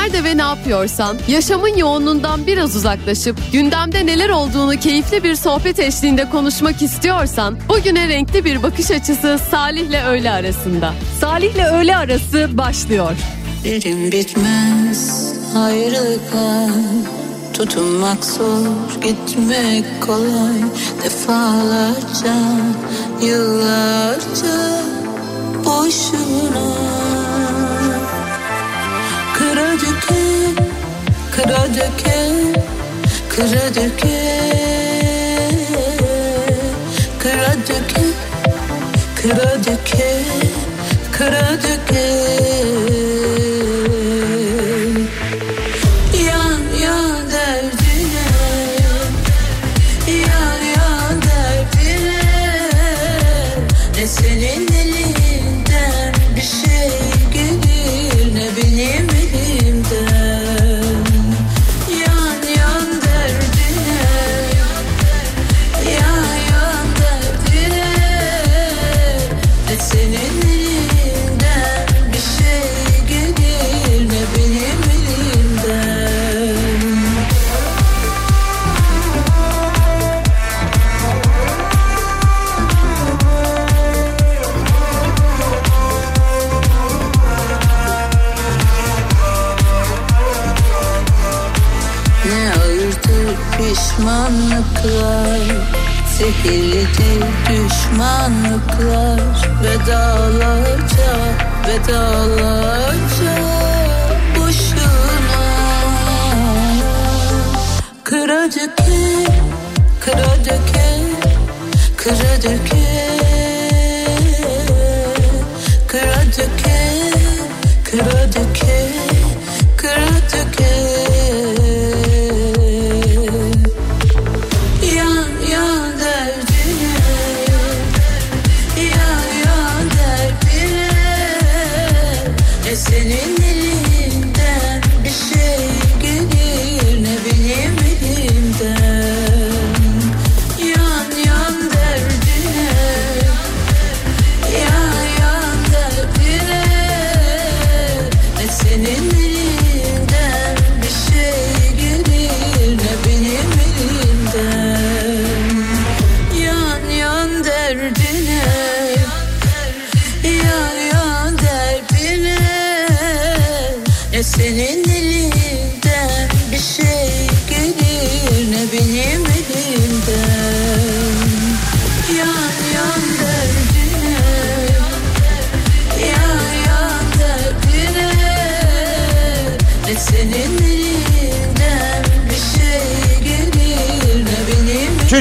nerede ve ne yapıyorsan, yaşamın yoğunluğundan biraz uzaklaşıp gündemde neler olduğunu keyifli bir sohbet eşliğinde konuşmak istiyorsan, bugüne renkli bir bakış açısı Salih'le öğle arasında. Salih'le öğle arası başlıyor. Derin bitmez ayrılıklar Tutunmak zor gitmek kolay Defalarca yıllarca boşuna 그저께 그저께 그저께 그저께 그저께 그저께 düşmanlıklar Vedalarca, vedalarca Boşuna. Kıra döke, kıra döke Kıra döke Kıra döke, kıra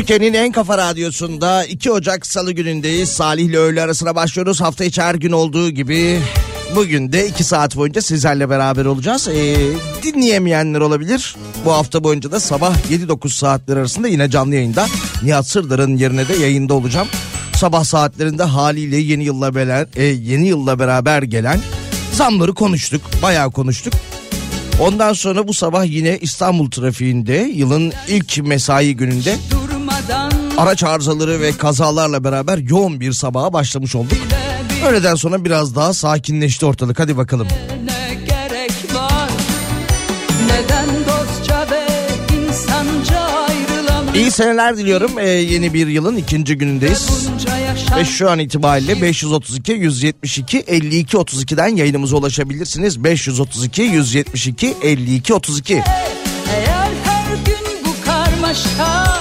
Türkiye'nin en kafa radyosunda 2 Ocak Salı günündeyiz. Salih ile öğle arasına başlıyoruz. Hafta içi her gün olduğu gibi bugün de 2 saat boyunca sizlerle beraber olacağız. Ee, dinleyemeyenler olabilir. Bu hafta boyunca da sabah 7-9 saatler arasında yine canlı yayında Nihat Sırdar'ın yerine de yayında olacağım. Sabah saatlerinde haliyle yeni yılla beraber, e, yeni yılla beraber gelen zamları konuştuk. Bayağı konuştuk. Ondan sonra bu sabah yine İstanbul trafiğinde yılın ilk mesai gününde araç arızaları ve kazalarla beraber yoğun bir sabaha başlamış olduk. Öğleden sonra biraz daha sakinleşti ortalık. Hadi bakalım. ne gerek var Neden dostça ve insanca ayrılamayız İyi seneler diliyorum. Ee, yeni bir yılın ikinci günündeyiz. Ve şu an itibariyle 532 172 52 32'den yayınımıza ulaşabilirsiniz. 532 172 52 32. Eğer her gün bu karmaşa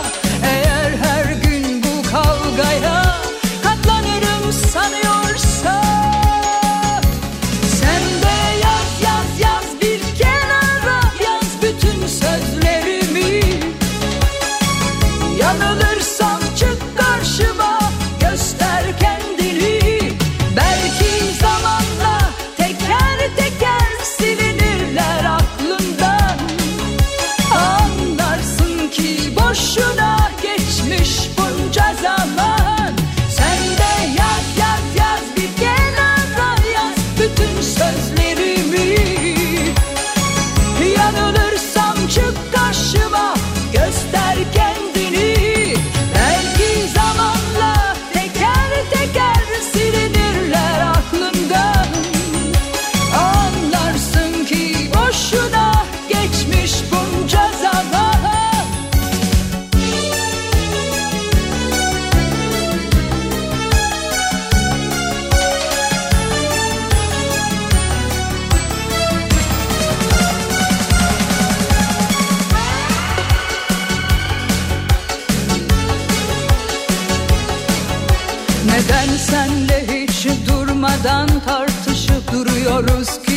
tartışıp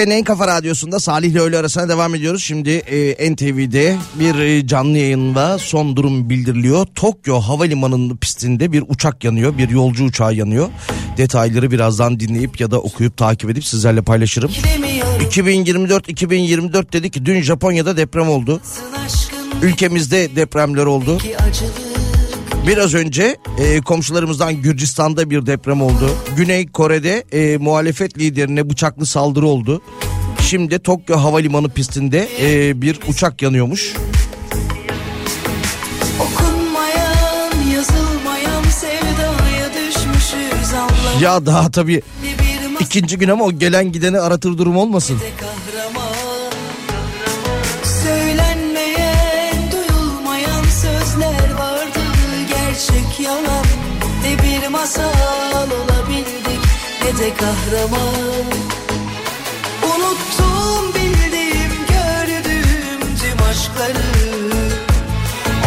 Türkiye'nin en kafa radyosunda Salih ile öğle arasına devam ediyoruz. Şimdi e, NTV'de bir e, canlı yayında son durum bildiriliyor. Tokyo Havalimanı'nın pistinde bir uçak yanıyor. Bir yolcu uçağı yanıyor. Detayları birazdan dinleyip ya da okuyup takip edip sizlerle paylaşırım. 2024-2024 dedik dün Japonya'da deprem oldu. Ülkemizde depremler oldu. Biraz önce e, komşularımızdan Gürcistan'da bir deprem oldu. Güney Kore'de e, muhalefet liderine bıçaklı saldırı oldu. Şimdi Tokyo Havalimanı pistinde e, bir uçak yanıyormuş. Ya daha tabii ikinci gün ama o gelen gideni aratır durum olmasın. Masal olabildik ne de kahraman. Unuttum bildiğim gördüğüm tüm aşkları.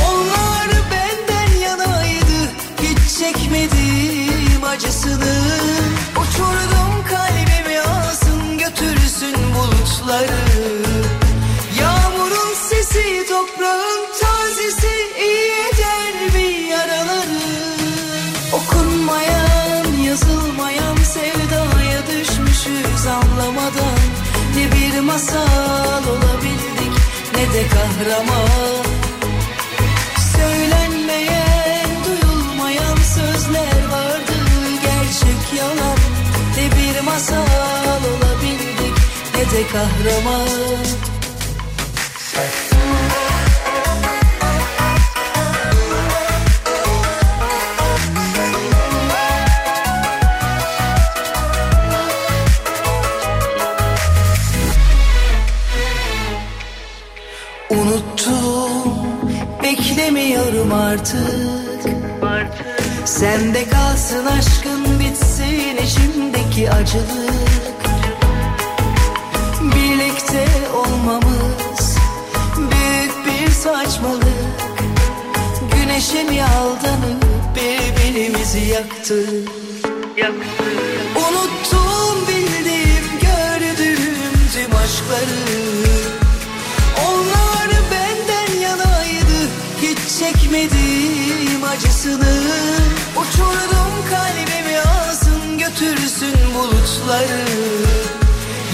Onlar benden yanaydı Hiç çekmedim acısını. Uçurdum kalbimi alsın götürsün bulutları. Yağmurun sesi toprağın masal olabildik ne de kahraman. Söylenmeyen, duyulmayan sözler vardı Gerçek yalan. Ne bir masal olabildik Ne de kahraman Beklemiyorum artık. Sende kalsın aşkın bitsin içimdeki acılık. Birlikte olmamız Büyük bir saçmalık. Güneşe mi aldanıp birbirimizi yaktık Unuttum bildiğim gördüğüm tüm aşkları acısını Uçurdum kalbimi alsın götürsün bulutları.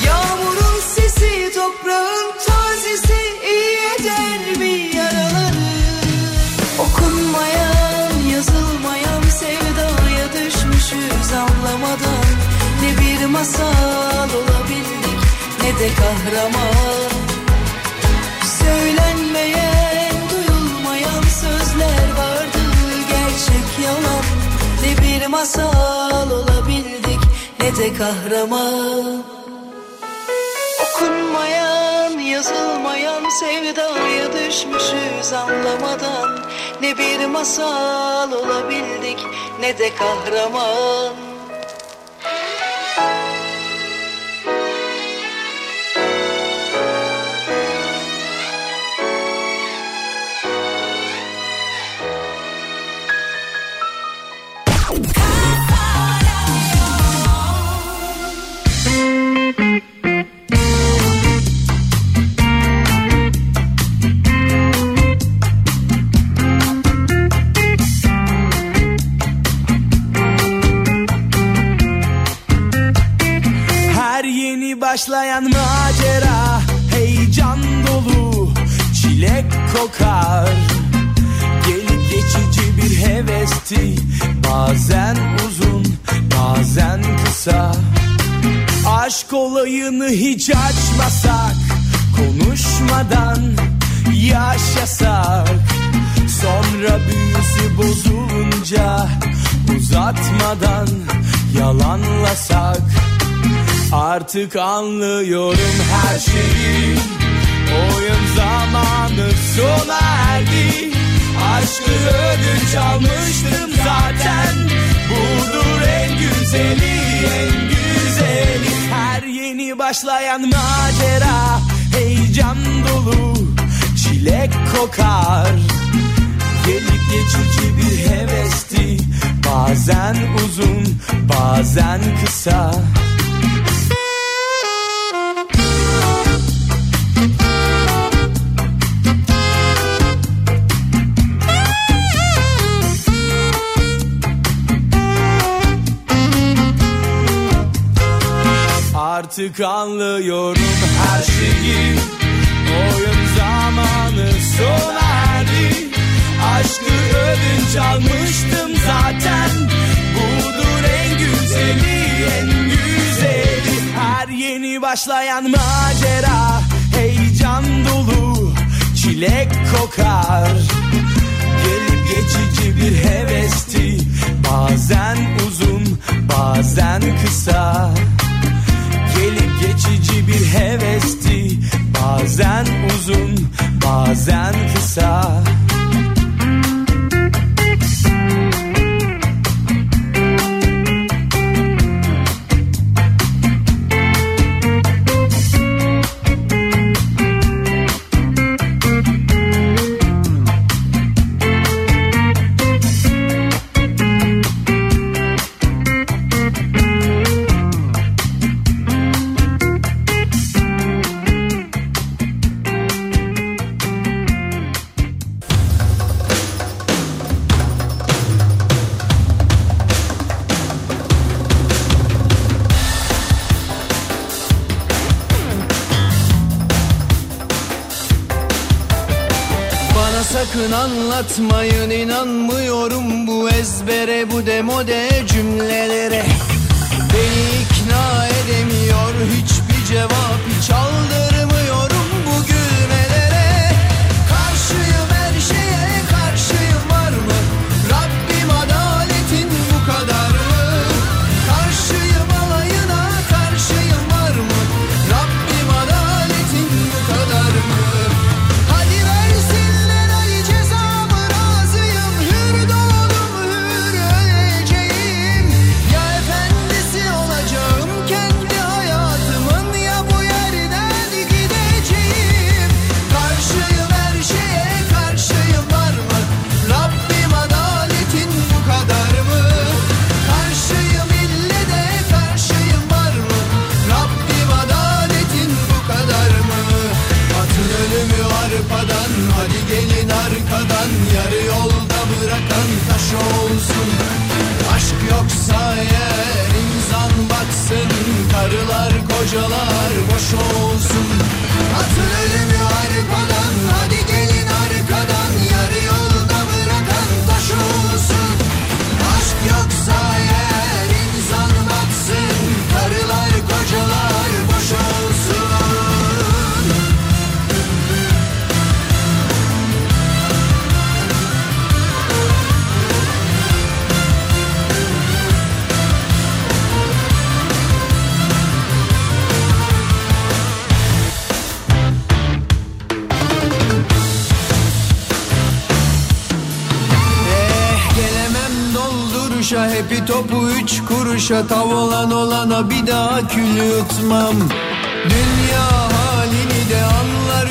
Yağmurun sesi toprağın tazesi iyi eder bir yaraları? Okunmayan yazılmayan sevdaya düşmüşüz anlamadan. Ne bir masal olabildik ne de kahraman bir masal olabildik ne de kahraman. Okunmayan, yazılmayan sevdaya düşmüşüz anlamadan. Ne bir masal olabildik ne de kahraman başlayan macera heyecan dolu çilek kokar. Gelip geçici bir hevesti bazen uzun bazen kısa. Aşk olayını hiç açmasak konuşmadan yaşasak. Sonra büyüsü bozulunca uzatmadan yalanlasak Artık anlıyorum her şeyi. Oyun zamanı sona erdi. Aşkı ödünç almıştım zaten. Budur en güzeli en güzeli. Her yeni başlayan macera Heyecan dolu. Çilek kokar. Gelip geçici bir hevesti. Bazen uzun bazen kısa Artık anlıyorum her şeyi. Oyun zamanı sona erdi. Aşkı ödünç almıştım zaten. Budur en güzeli en güzeli başlayan macera Heyecan dolu çilek kokar. Gelip geçici bir hevesti Bazen uzun bazen kısa. Gelip geçici bir hevesti Bazen uzun bazen kısa anlatmayın inanmıyorum bu ezbere bu demode cümlelere. Beni ikna edemiyor hiçbir cevap hiç aldırmıyorum ipi topu üç kuruşa tavolan olana bir daha kül yutmam. Dünya halini de anlar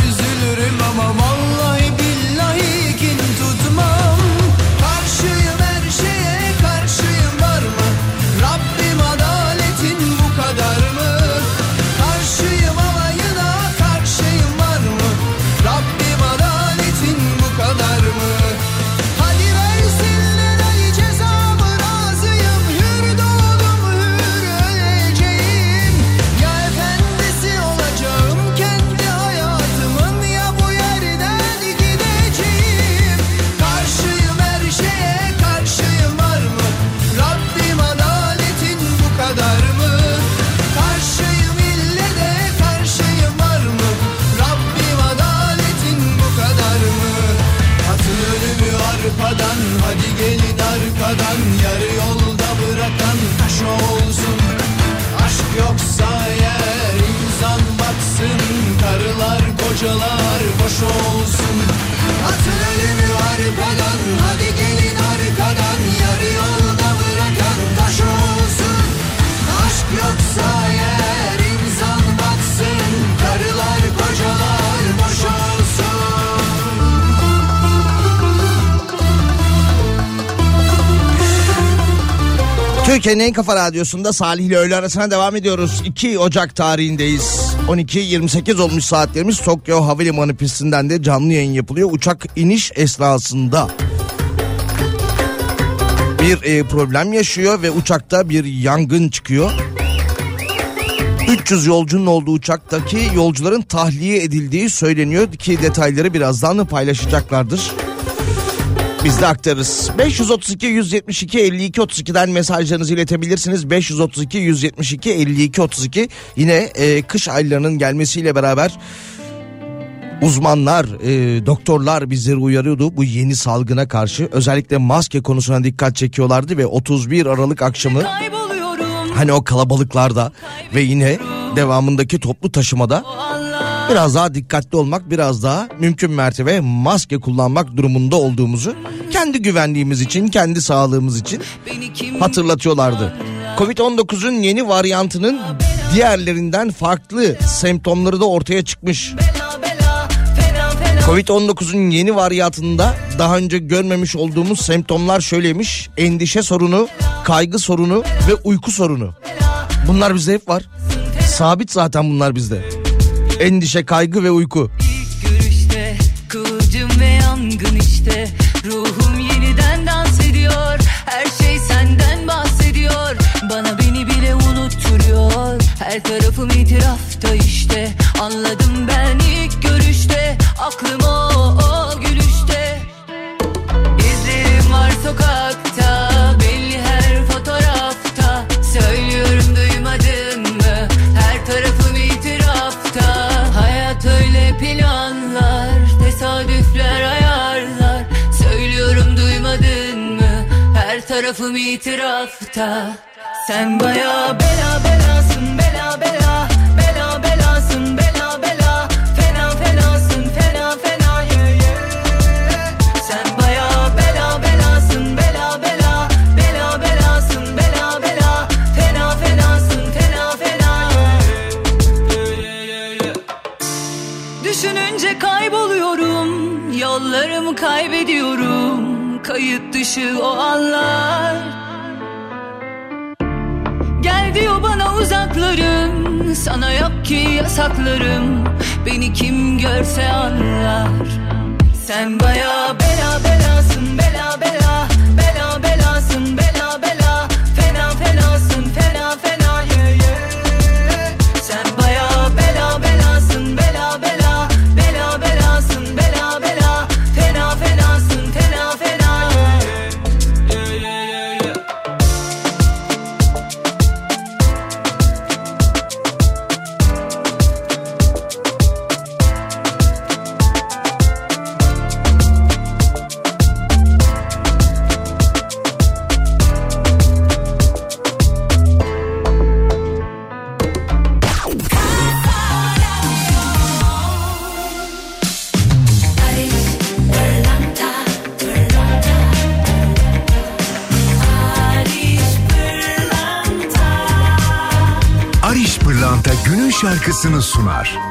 Türkiye'nin en kafa radyosunda Salih ile öğle arasına devam ediyoruz. 2 Ocak tarihindeyiz. 12.28 olmuş saatlerimiz Tokyo Havalimanı pistinden de canlı yayın yapılıyor. Uçak iniş esnasında bir e, problem yaşıyor ve uçakta bir yangın çıkıyor. 300 yolcunun olduğu uçaktaki yolcuların tahliye edildiği söyleniyor ki detayları birazdan paylaşacaklardır. Biz de aktarırız. 532 172 52 32'den mesajlarınızı iletebilirsiniz. 532 172 52 32 yine e, kış aylarının gelmesiyle beraber uzmanlar, e, doktorlar bizleri uyarıyordu bu yeni salgına karşı. Özellikle maske konusuna dikkat çekiyorlardı ve 31 Aralık akşamı hani o kalabalıklarda ve yine devamındaki toplu taşımada biraz daha dikkatli olmak, biraz daha mümkün mertebe maske kullanmak durumunda olduğumuzu kendi güvenliğimiz için, kendi sağlığımız için hatırlatıyorlardı. Covid-19'un yeni varyantının diğerlerinden farklı semptomları da ortaya çıkmış. bela bela fena fena Covid-19'un yeni varyantında daha önce görmemiş olduğumuz semptomlar şöyleymiş. Endişe sorunu, kaygı sorunu ve uyku sorunu. Bunlar bizde hep var. Sabit zaten bunlar bizde. Endişe, kaygı ve uyku. İlk görüşte kıvılcım ve yangın işte. Ruhum yeniden dans ediyor. Her şey senden bahsediyor. Bana beni bile unutturuyor. Her tarafım itirafta işte. Anladım ben ilk görüşte. Aklım o, o gülüşte. İzlerim var sokakta Her tarafım itirafta. Sen baya bela belasın Dışı o anlar. Gel diyor bana uzaklarım. Sana yok ki yasaklarım. Beni kim görse anlar. Sen baya bela Bela şarkısını sunar.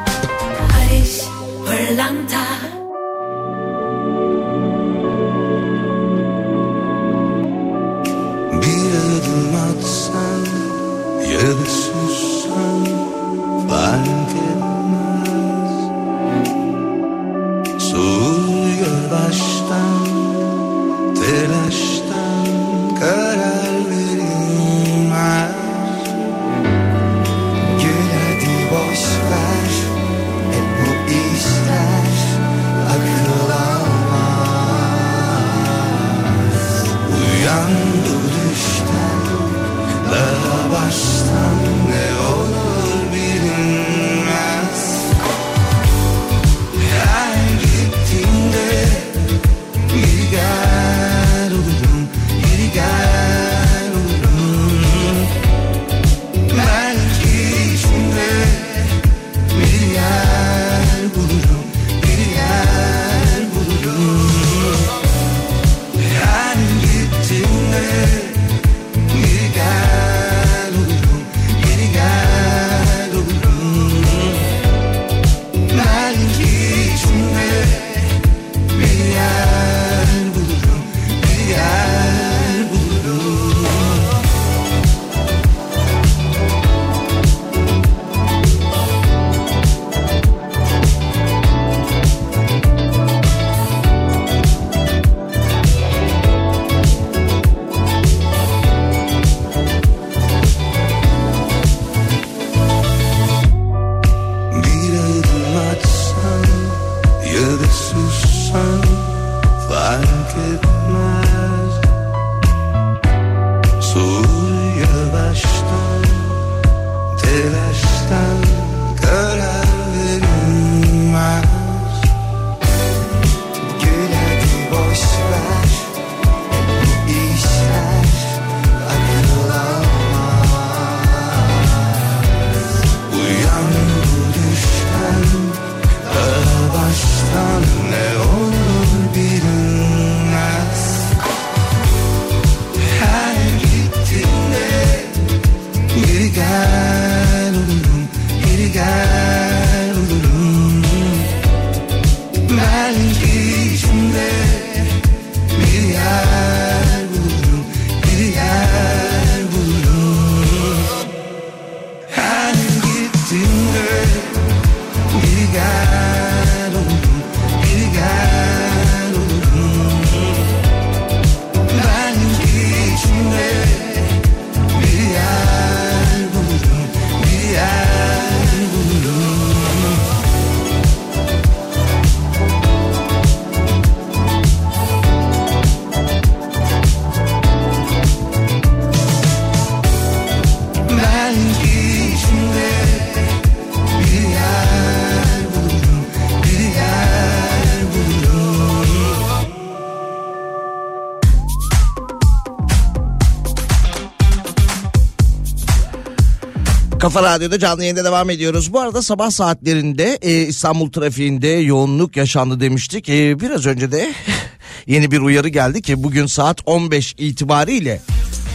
Kafa Radyo'da canlı yayında devam ediyoruz. Bu arada sabah saatlerinde e, İstanbul trafiğinde yoğunluk yaşandı demiştik. E, biraz önce de yeni bir uyarı geldi ki bugün saat 15 itibariyle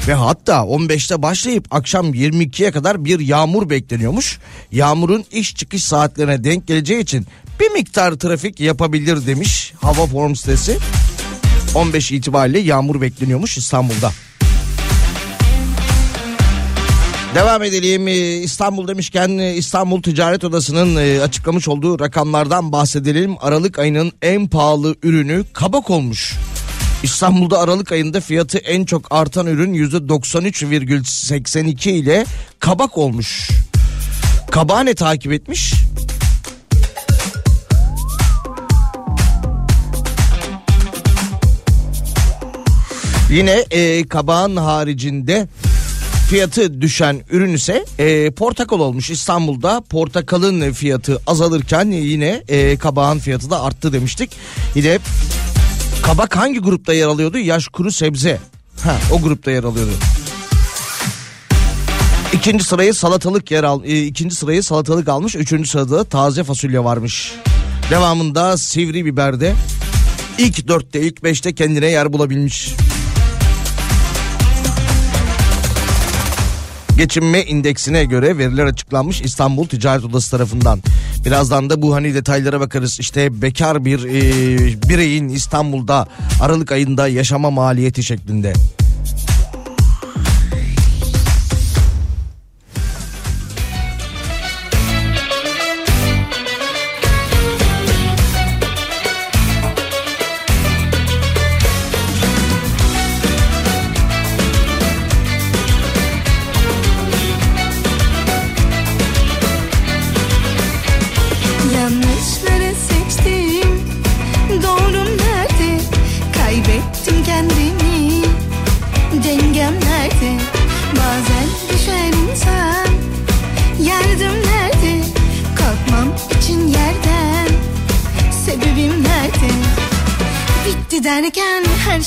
ve hatta 15'te başlayıp akşam 22'ye kadar bir yağmur bekleniyormuş. Yağmurun iş çıkış saatlerine denk geleceği için bir miktar trafik yapabilir demiş hava form sitesi. 15 itibariyle yağmur bekleniyormuş İstanbul'da. Devam edelim Ee, İstanbul demişken e, İstanbul Ticaret Odası'nın e, açıklamış olduğu rakamlardan bahsedelim. Aralık ayının en pahalı ürünü kabak olmuş. İstanbul'da Aralık ayında fiyatı en çok artan ürün %93,82 ile kabak olmuş. Kabağı ne takip etmiş? Yine e, kabağın haricinde fiyatı düşen ürün ise e, portakal olmuş İstanbul'da portakalın fiyatı azalırken yine e, kabağın fiyatı da arttı demiştik. Yine kabak hangi grupta yer alıyordu? Yaş kuru sebze. Ha, o grupta yer alıyordu. İkinci sırayı salatalık yer al, e, ikinci sırayı salatalık almış. Üçüncü sırada da taze fasulye varmış. Devamında sivri biberde ilk dörtte ilk beşte kendine yer bulabilmiş. Geçinme indeksine göre veriler açıklanmış İstanbul Ticaret Odası tarafından. Birazdan da bu hani detaylara bakarız. İşte bekar bir e, bireyin İstanbul'da Aralık ayında yaşama maliyeti şeklinde.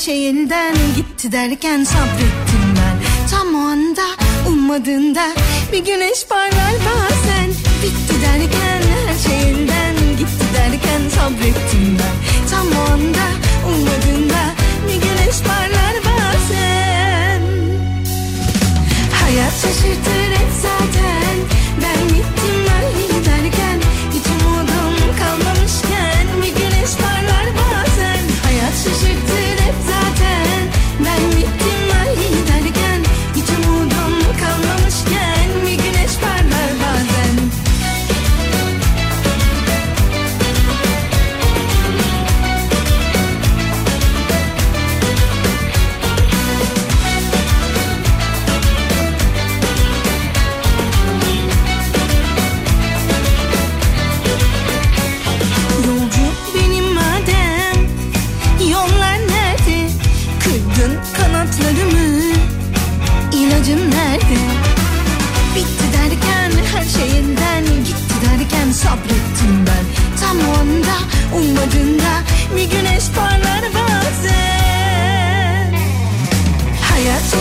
Şey elden gitti derken sabrettim ben. Tam o anda ummadığında bir güneş parlar bazen. Bitti derken her şey elden gitti derken sabrettim ben. Tam o anda ummadığında bir güneş parlar bazen. Hayat şaşırtır hep zaten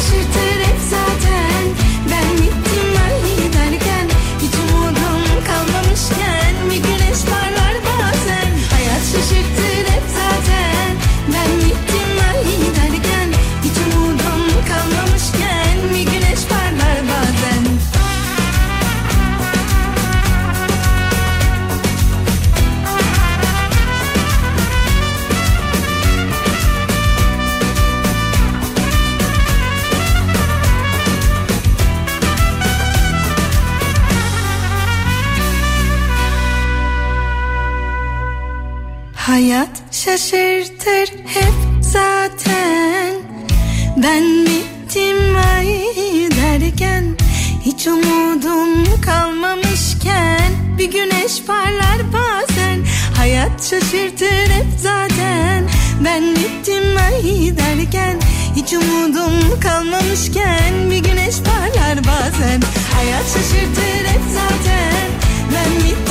Hayat şaşırtır şaşırtır hep zaten. Ben bittim ay derken Hiç umudum kalmamışken. Bir güneş parlar bazen Hayat şaşırtır hep zaten. Ben bittim ay derken Hiç umudum kalmamışken. Bir güneş parlar bazen Hayat şaşırtır hep zaten. Ben bittim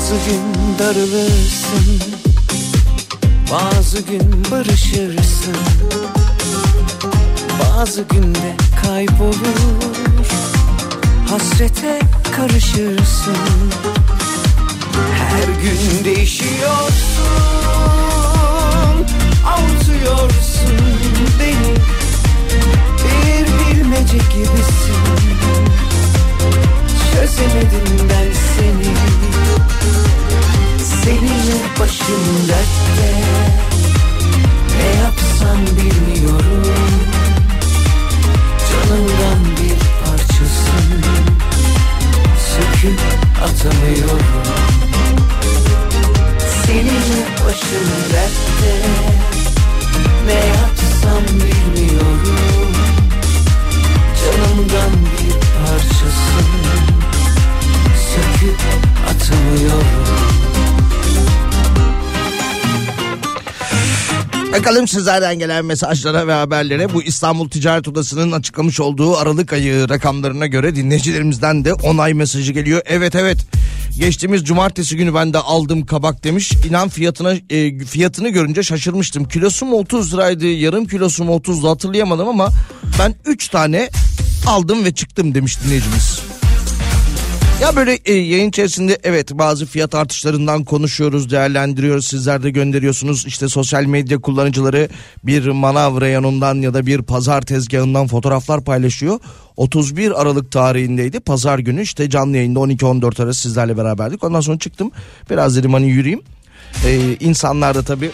Bazı gün darılırsın Bazı gün barışırsın Bazı günde kaybolur Hasrete karışırsın. Her gün değişiyorsun Avutuyorsun beni Bir bilmece gibisin Çözemedim ben seni. Seninle başım dertte. Ne yapsam bilmiyorum. Canımdan bir parçasın. Söküp atamıyorum. Seninle başım dertte. Ne yapsam bilmiyorum. Canımdan bir parçasın Söküp atamıyorum Bakalım sizlerden gelen mesajlara ve haberlere bu İstanbul Ticaret Odası'nın açıklamış olduğu Aralık ayı rakamlarına göre dinleyicilerimizden de onay mesajı geliyor. Evet evet geçtiğimiz cumartesi günü ben de aldım kabak demiş. İnan fiyatına e, fiyatını görünce şaşırmıştım. Kilosu mu 30 liraydı yarım kilosu mu 30'du hatırlayamadım ama ben 3 tane aldım ve çıktım demiş dinleyicimiz. Ya böyle e, yayın içerisinde evet bazı fiyat artışlarından konuşuyoruz, değerlendiriyoruz. Sizler de gönderiyorsunuz. İşte sosyal medya kullanıcıları bir manav reyonundan ya da bir pazar tezgahından fotoğraflar paylaşıyor. 31 Aralık tarihindeydi. Pazar günü işte canlı yayında 12-14 arası sizlerle beraberdik. Ondan sonra çıktım. Biraz dedim hani yürüyeyim. Ee, insanlar da tabii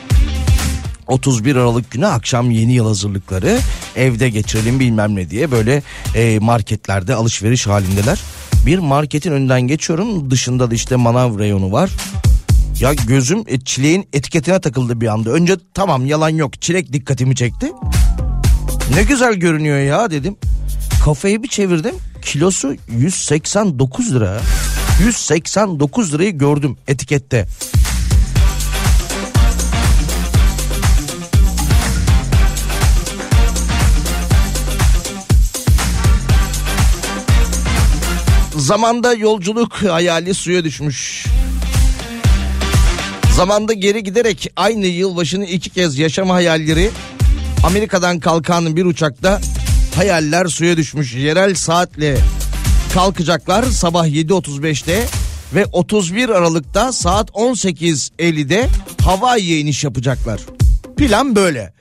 31 Aralık günü akşam yeni yıl hazırlıkları evde geçirelim bilmem ne diye böyle e, marketlerde alışveriş halindeler. Bir marketin önünden geçiyorum dışında da işte manav reyonu var. Ya gözüm e, çileğin etiketine takıldı bir anda. Önce tamam yalan yok çilek dikkatimi çekti. Ne güzel görünüyor ya dedim. Kafayı bir çevirdim kilosu 189 lira. 189 lirayı gördüm etikette. Zamanda yolculuk hayali suya düşmüş. Zamanda geri giderek aynı yılbaşını iki kez yaşama hayalleri Amerika'dan kalkan bir uçakta hayaller suya düşmüş. Yerel saatle kalkacaklar sabah 7.35'te ve 31 Aralık'ta saat 18.50'de Hawaii'ye iniş yapacaklar. Plan böyle.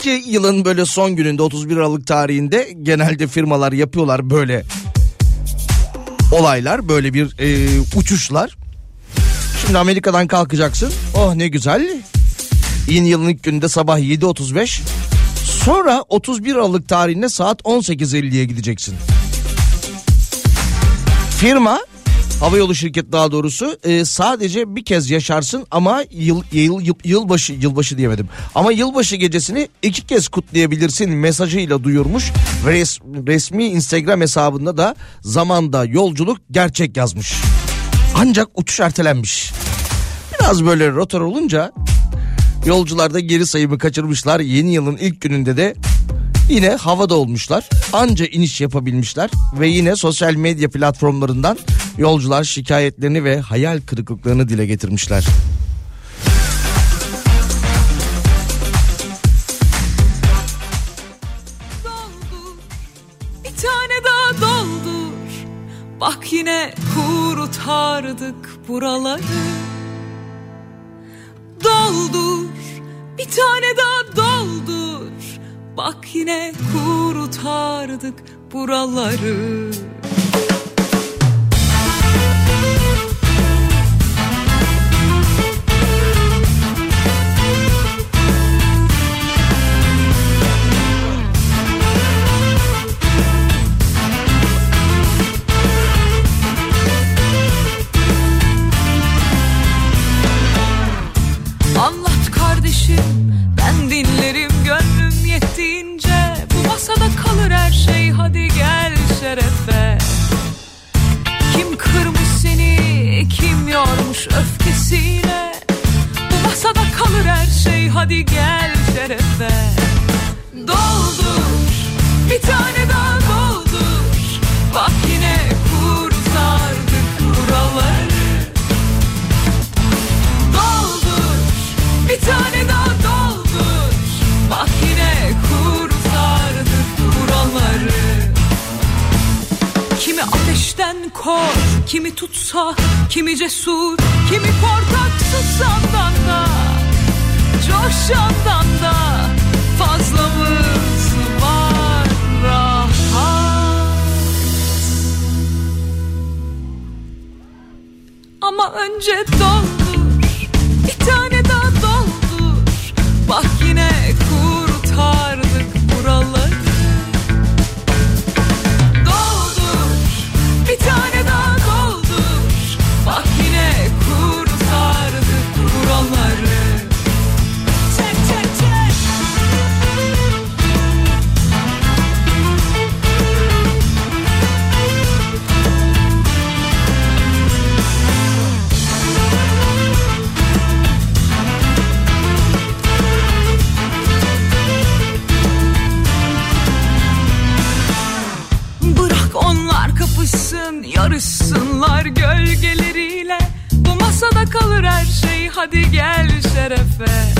Ki yılın böyle son gününde 31 Aralık tarihinde genelde firmalar yapıyorlar böyle olaylar böyle bir e, uçuşlar. Şimdi Amerika'dan kalkacaksın. Oh ne güzel. Yeni yılın ilk gününde sabah 7.35. Sonra 31 Aralık tarihinde saat 18.50'ye gideceksin. Firma havayolu şirket daha doğrusu e, sadece bir kez yaşarsın ama yıl, yıl, yıl yılbaşı yılbaşı diyemedim. Ama yılbaşı gecesini iki kez kutlayabilirsin mesajıyla duyurmuş ve res, resmi Instagram hesabında da zamanda yolculuk gerçek yazmış. Ancak uçuş ertelenmiş. Biraz böyle rotor olunca yolcular da geri sayımı kaçırmışlar. Yeni yılın ilk gününde de yine havada olmuşlar. Anca iniş yapabilmişler ve yine sosyal medya platformlarından yolcular şikayetlerini ve hayal kırıklıklarını dile getirmişler. Bak yine kurutardık buraları Doldur Bir tane daha doldur Bak yine kurutardık buraları şey hadi gel şerefe. Kim kırmış seni kim yormuş öfkesiyle? Bu masada kalır her şey hadi gel şerefe. Doldur bir tane daha doldur. Kimden kor kimi tutsa kimi cesur kimi korkak susandan da Coşandan da fazlamız var rahat. Ama önce doldur bir tane daha doldur. Bak yine kurtardık buraları. Barışsınlar gölgeleriyle. Bu masada kalır her şey. Hadi gel şerefe.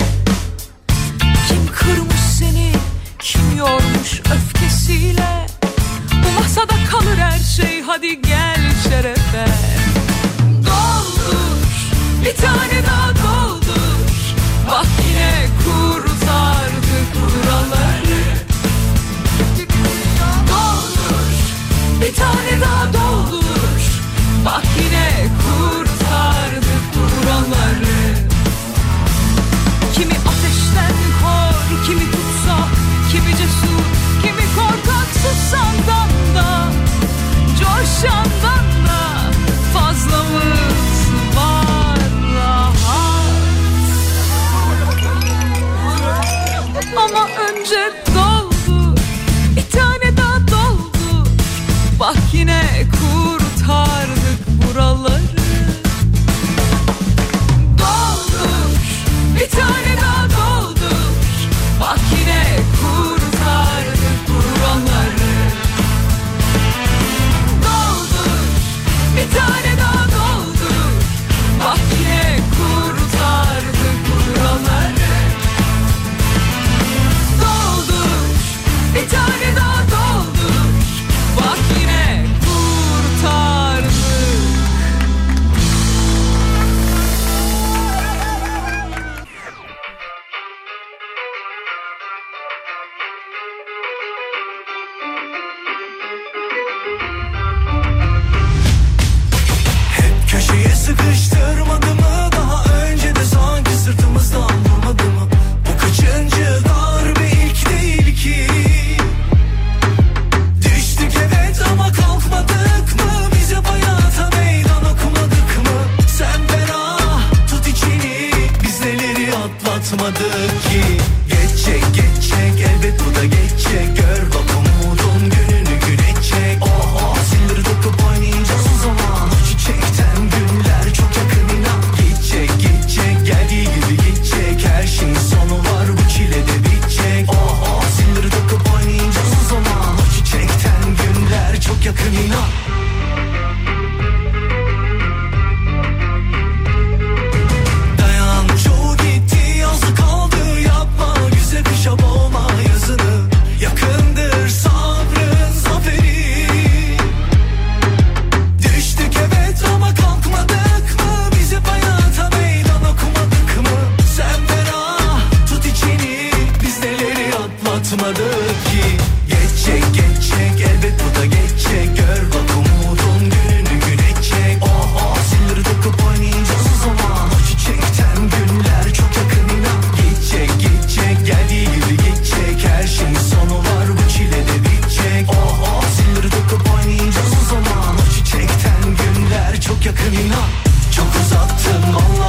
Çok uzattım Allah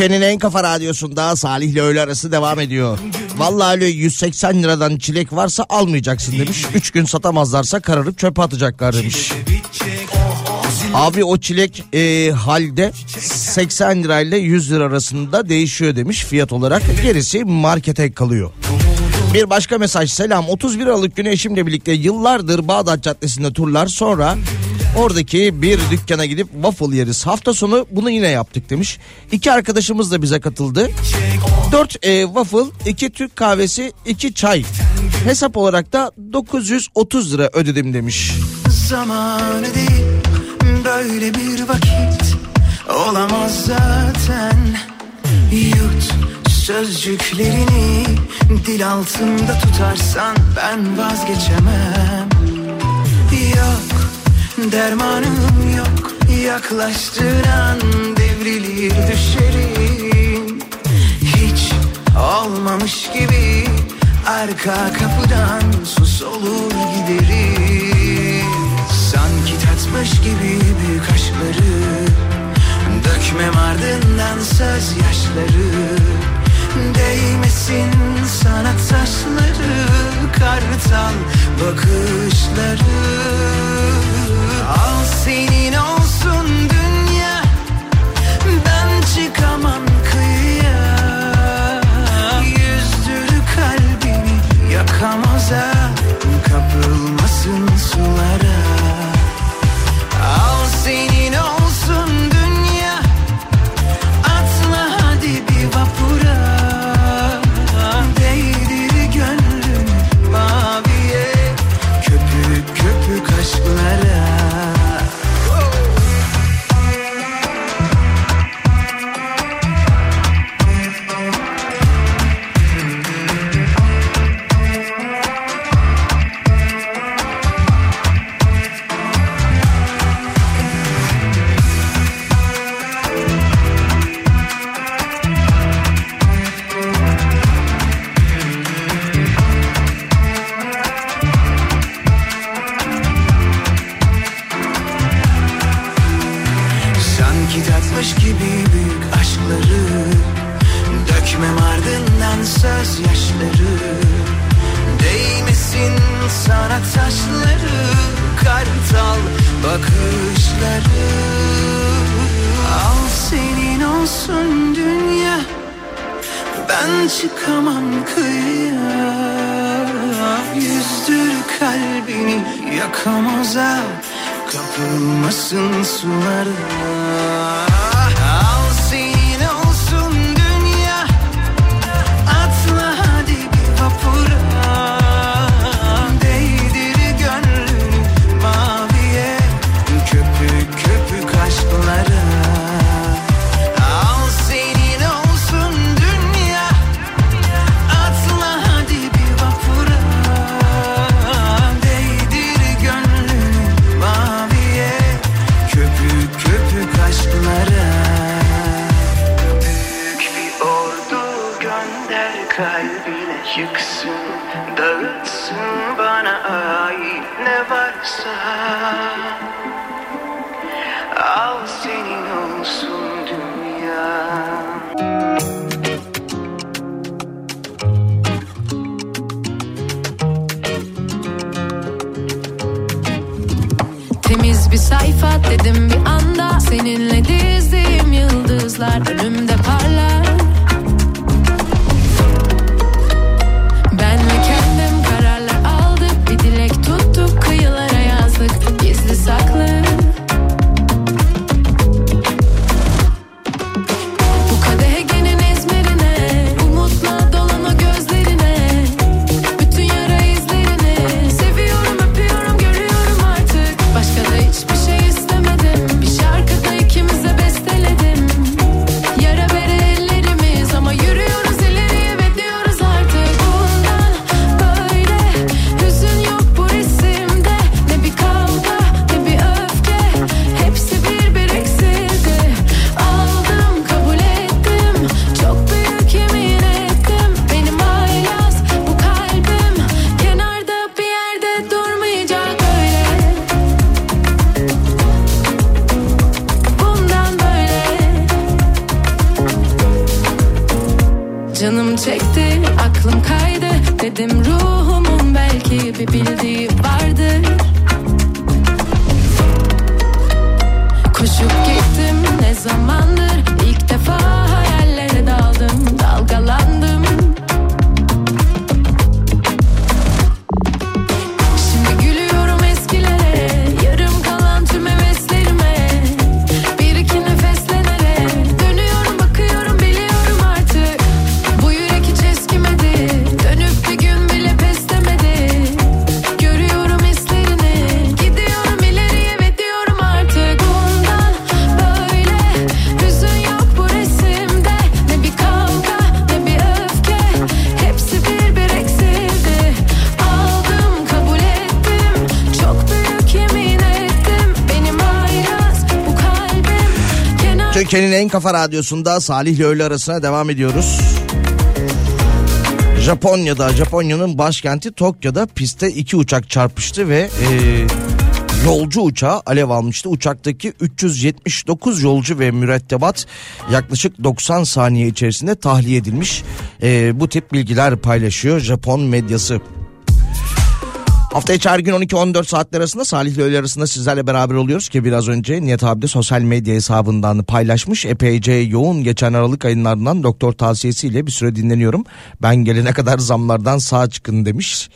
Türkiye'nin en kafa radyosunda Salih ile öğle arası devam ediyor. Vallahi öyle 180 liradan çilek varsa almayacaksın demiş. 3 gün satamazlarsa kararıp çöpe atacaklar demiş. Abi o çilek e, halde 80 lirayla 100 lira arasında değişiyor demiş fiyat olarak. Gerisi markete kalıyor. Bir başka mesaj selam 31 Aralık günü eşimle birlikte yıllardır Bağdat Caddesi'nde turlar sonra oradaki bir dükkana gidip waffle yeriz. Hafta sonu bunu yine yaptık demiş. İki arkadaşımız da bize katıldı. 4 e, waffle, 2 Türk kahvesi, 2 çay. Hesap olarak da 930 lira ödedim demiş. Zamanı değil böyle bir vakit olamaz zaten Yut sözcüklerini dil altında tutarsan ben vazgeçemem dermanım yok yaklaştığın an devrilir düşerim Hiç olmamış gibi arka kapıdan sus olur giderim Sanki tatmış gibi büyük aşkları Dökmem ardından söz yaşları. Değmesin sana taşları Kartal bakışları. Al senin olsun Kapılmasın sulara Türkiye'nin en kafa radyosunda Salih ile öğle arasına devam ediyoruz. Japonya'da, Japonya'nın başkenti Tokyo'da pistte iki uçak çarpıştı ve e, yolcu uçağı alev almıştı. Uçaktaki 379 yolcu ve mürettebat yaklaşık 90 saniye içerisinde tahliye edilmiş. E, bu tip bilgiler paylaşıyor Japon medyası. Hafta içi her gün 12-14 saatler arasında Salih ile öğle arasında sizlerle beraber oluyoruz ki biraz önce Nihat abi de sosyal medya hesabından paylaşmış. Epeyce yoğun geçen Aralık ayınlarından doktor tavsiyesiyle bir süre dinleniyorum. Ben gelene kadar zamlardan sağ çıkın demiş.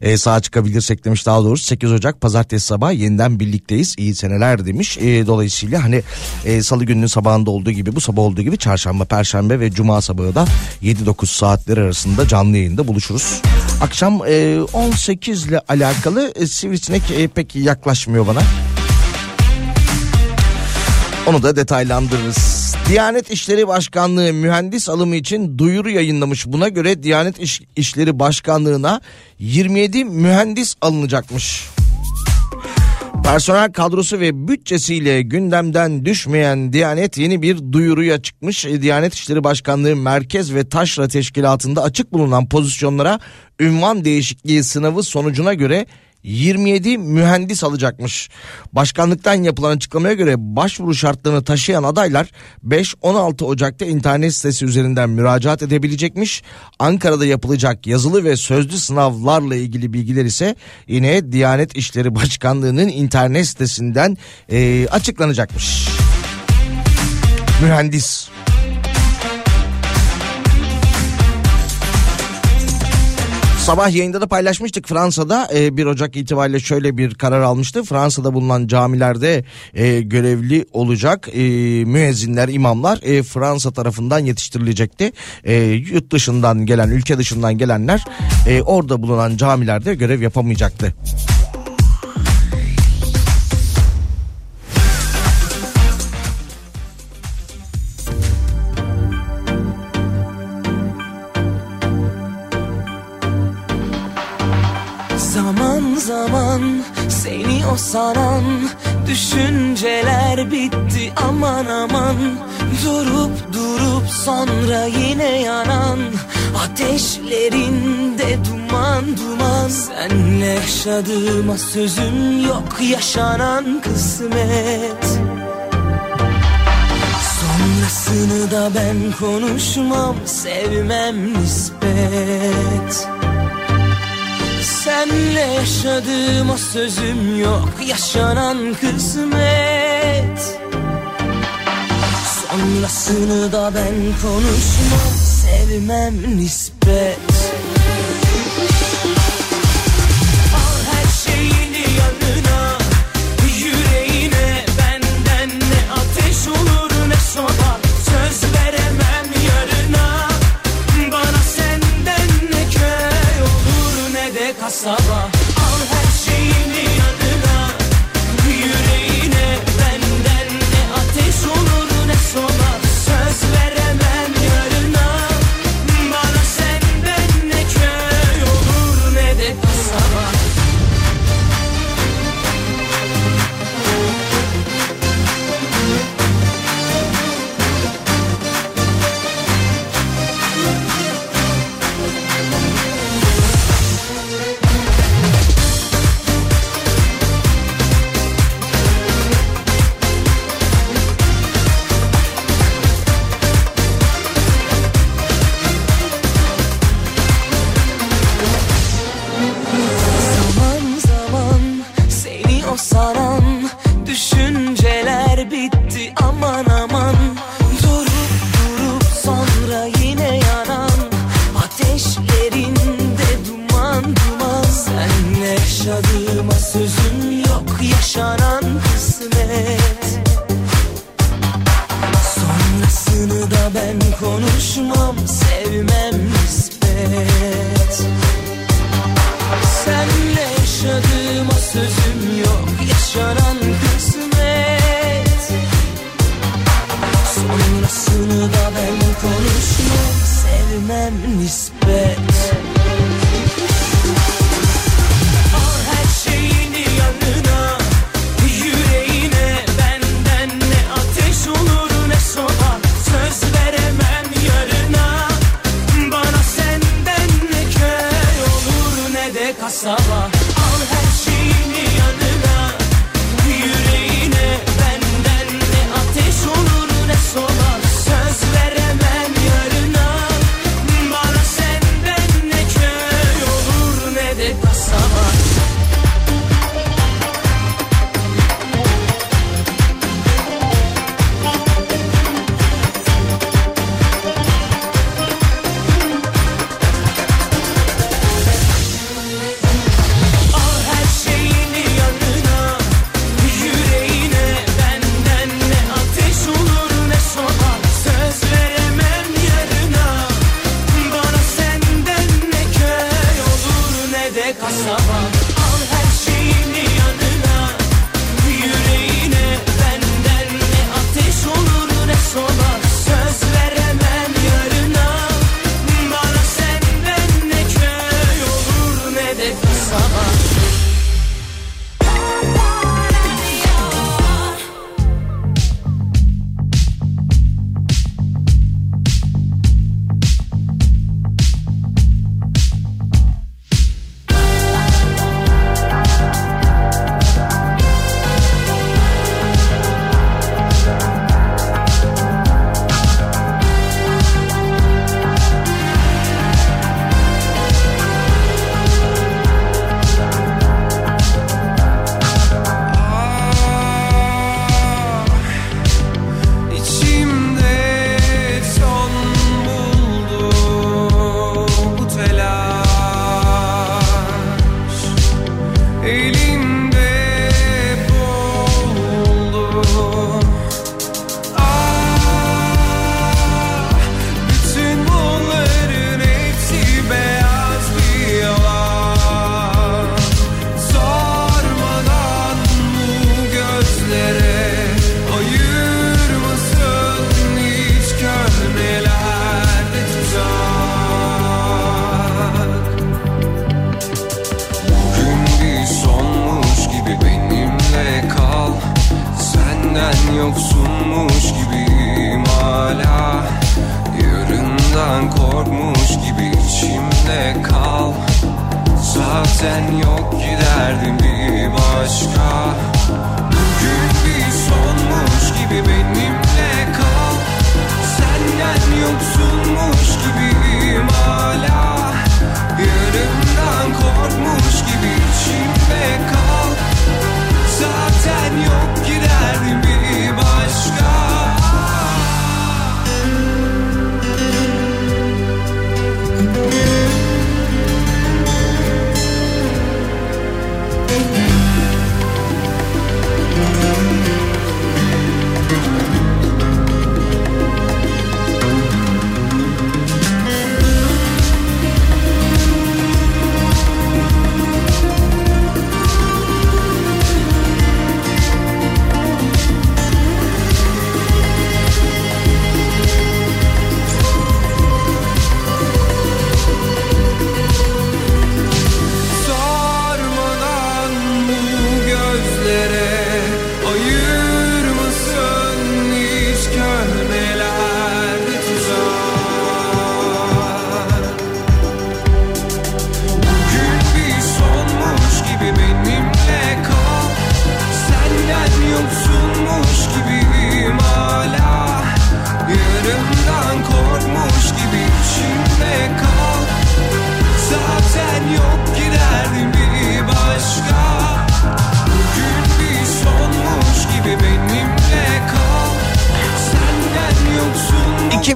Ee, sağ çıkabilirsek demiş daha doğrusu 8 Ocak pazartesi sabahı yeniden birlikteyiz. İyi seneler demiş. Ee, dolayısıyla hani e, salı gününün sabahında olduğu gibi bu sabah olduğu gibi çarşamba, perşembe ve cuma sabahı da 7-9 saatler arasında canlı yayında buluşuruz. Akşam e, 18 ile alakalı e, sivrisinek e, pek yaklaşmıyor bana. Onu da detaylandırırız. Diyanet İşleri Başkanlığı mühendis alımı için duyuru yayınlamış. Buna göre Diyanet İş- İşleri Başkanlığı'na 27 mühendis alınacakmış. Personel kadrosu ve bütçesiyle gündemden düşmeyen Diyanet yeni bir duyuruya çıkmış. E, Diyanet İşleri Başkanlığı Merkez ve Taşra Teşkilatı'nda açık bulunan pozisyonlara ünvan değişikliği sınavı sonucuna göre 27 mühendis alacakmış. Başkanlıktan yapılan açıklamaya göre başvuru şartlarını taşıyan adaylar 5-16 Ocak'ta internet sitesi üzerinden müracaat edebilecekmiş. Ankara'da yapılacak yazılı ve sözlü sınavlarla ilgili bilgiler ise yine Diyanet İşleri Başkanlığı'nın internet sitesinden eee, açıklanacakmış. Mühendis. Sabah yayında da paylaşmıştık Fransa'da e, 1 Ocak itibariyle şöyle bir karar almıştı. Fransa'da bulunan camilerde e, görevli olacak e, müezzinler, imamlar e, Fransa tarafından yetiştirilecekti. E, yurt dışından gelen, ülke dışından gelenler e, orada bulunan camilerde görev yapamayacaktı. O sanan Düşünceler bitti aman aman. Durup durup sonra yine yanan Ateşlerinde duman duman. Senle yaşadığıma sözüm yok yaşanan kısmet. Sonrasını da ben konuşmam sevmem nispet Senle yaşadığıma sözüm yok. Yaşanan kısmet. Sonrasını da ben konuşmam. Sevmem nispet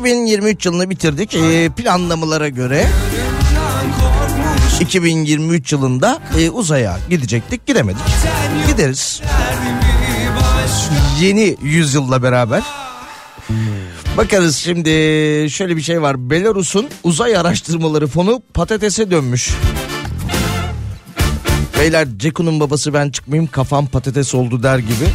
2023 yılını bitirdik. E, planlamalara göre 2023 yılında e, uzaya gidecektik gidemedik. Gideriz. Yeni yüzyılla beraber. Bakarız şimdi şöyle bir şey var. Belarus'un uzay araştırmaları fonu patatese dönmüş. Beyler Ceku'nun babası ben çıkmayayım kafam patates oldu der gibi.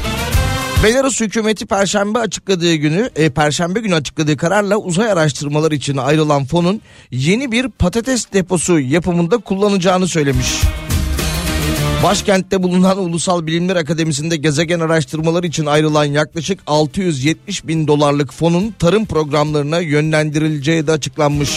Belarus hükümeti perşembe açıkladığı günü, e, perşembe günü açıkladığı kararla uzay araştırmaları için ayrılan fonun yeni bir patates deposu yapımında kullanacağını söylemiş. Başkentte bulunan Ulusal Bilimler Akademisi'nde gezegen araştırmaları için ayrılan yaklaşık 670 bin dolarlık fonun tarım programlarına yönlendirileceği de açıklanmış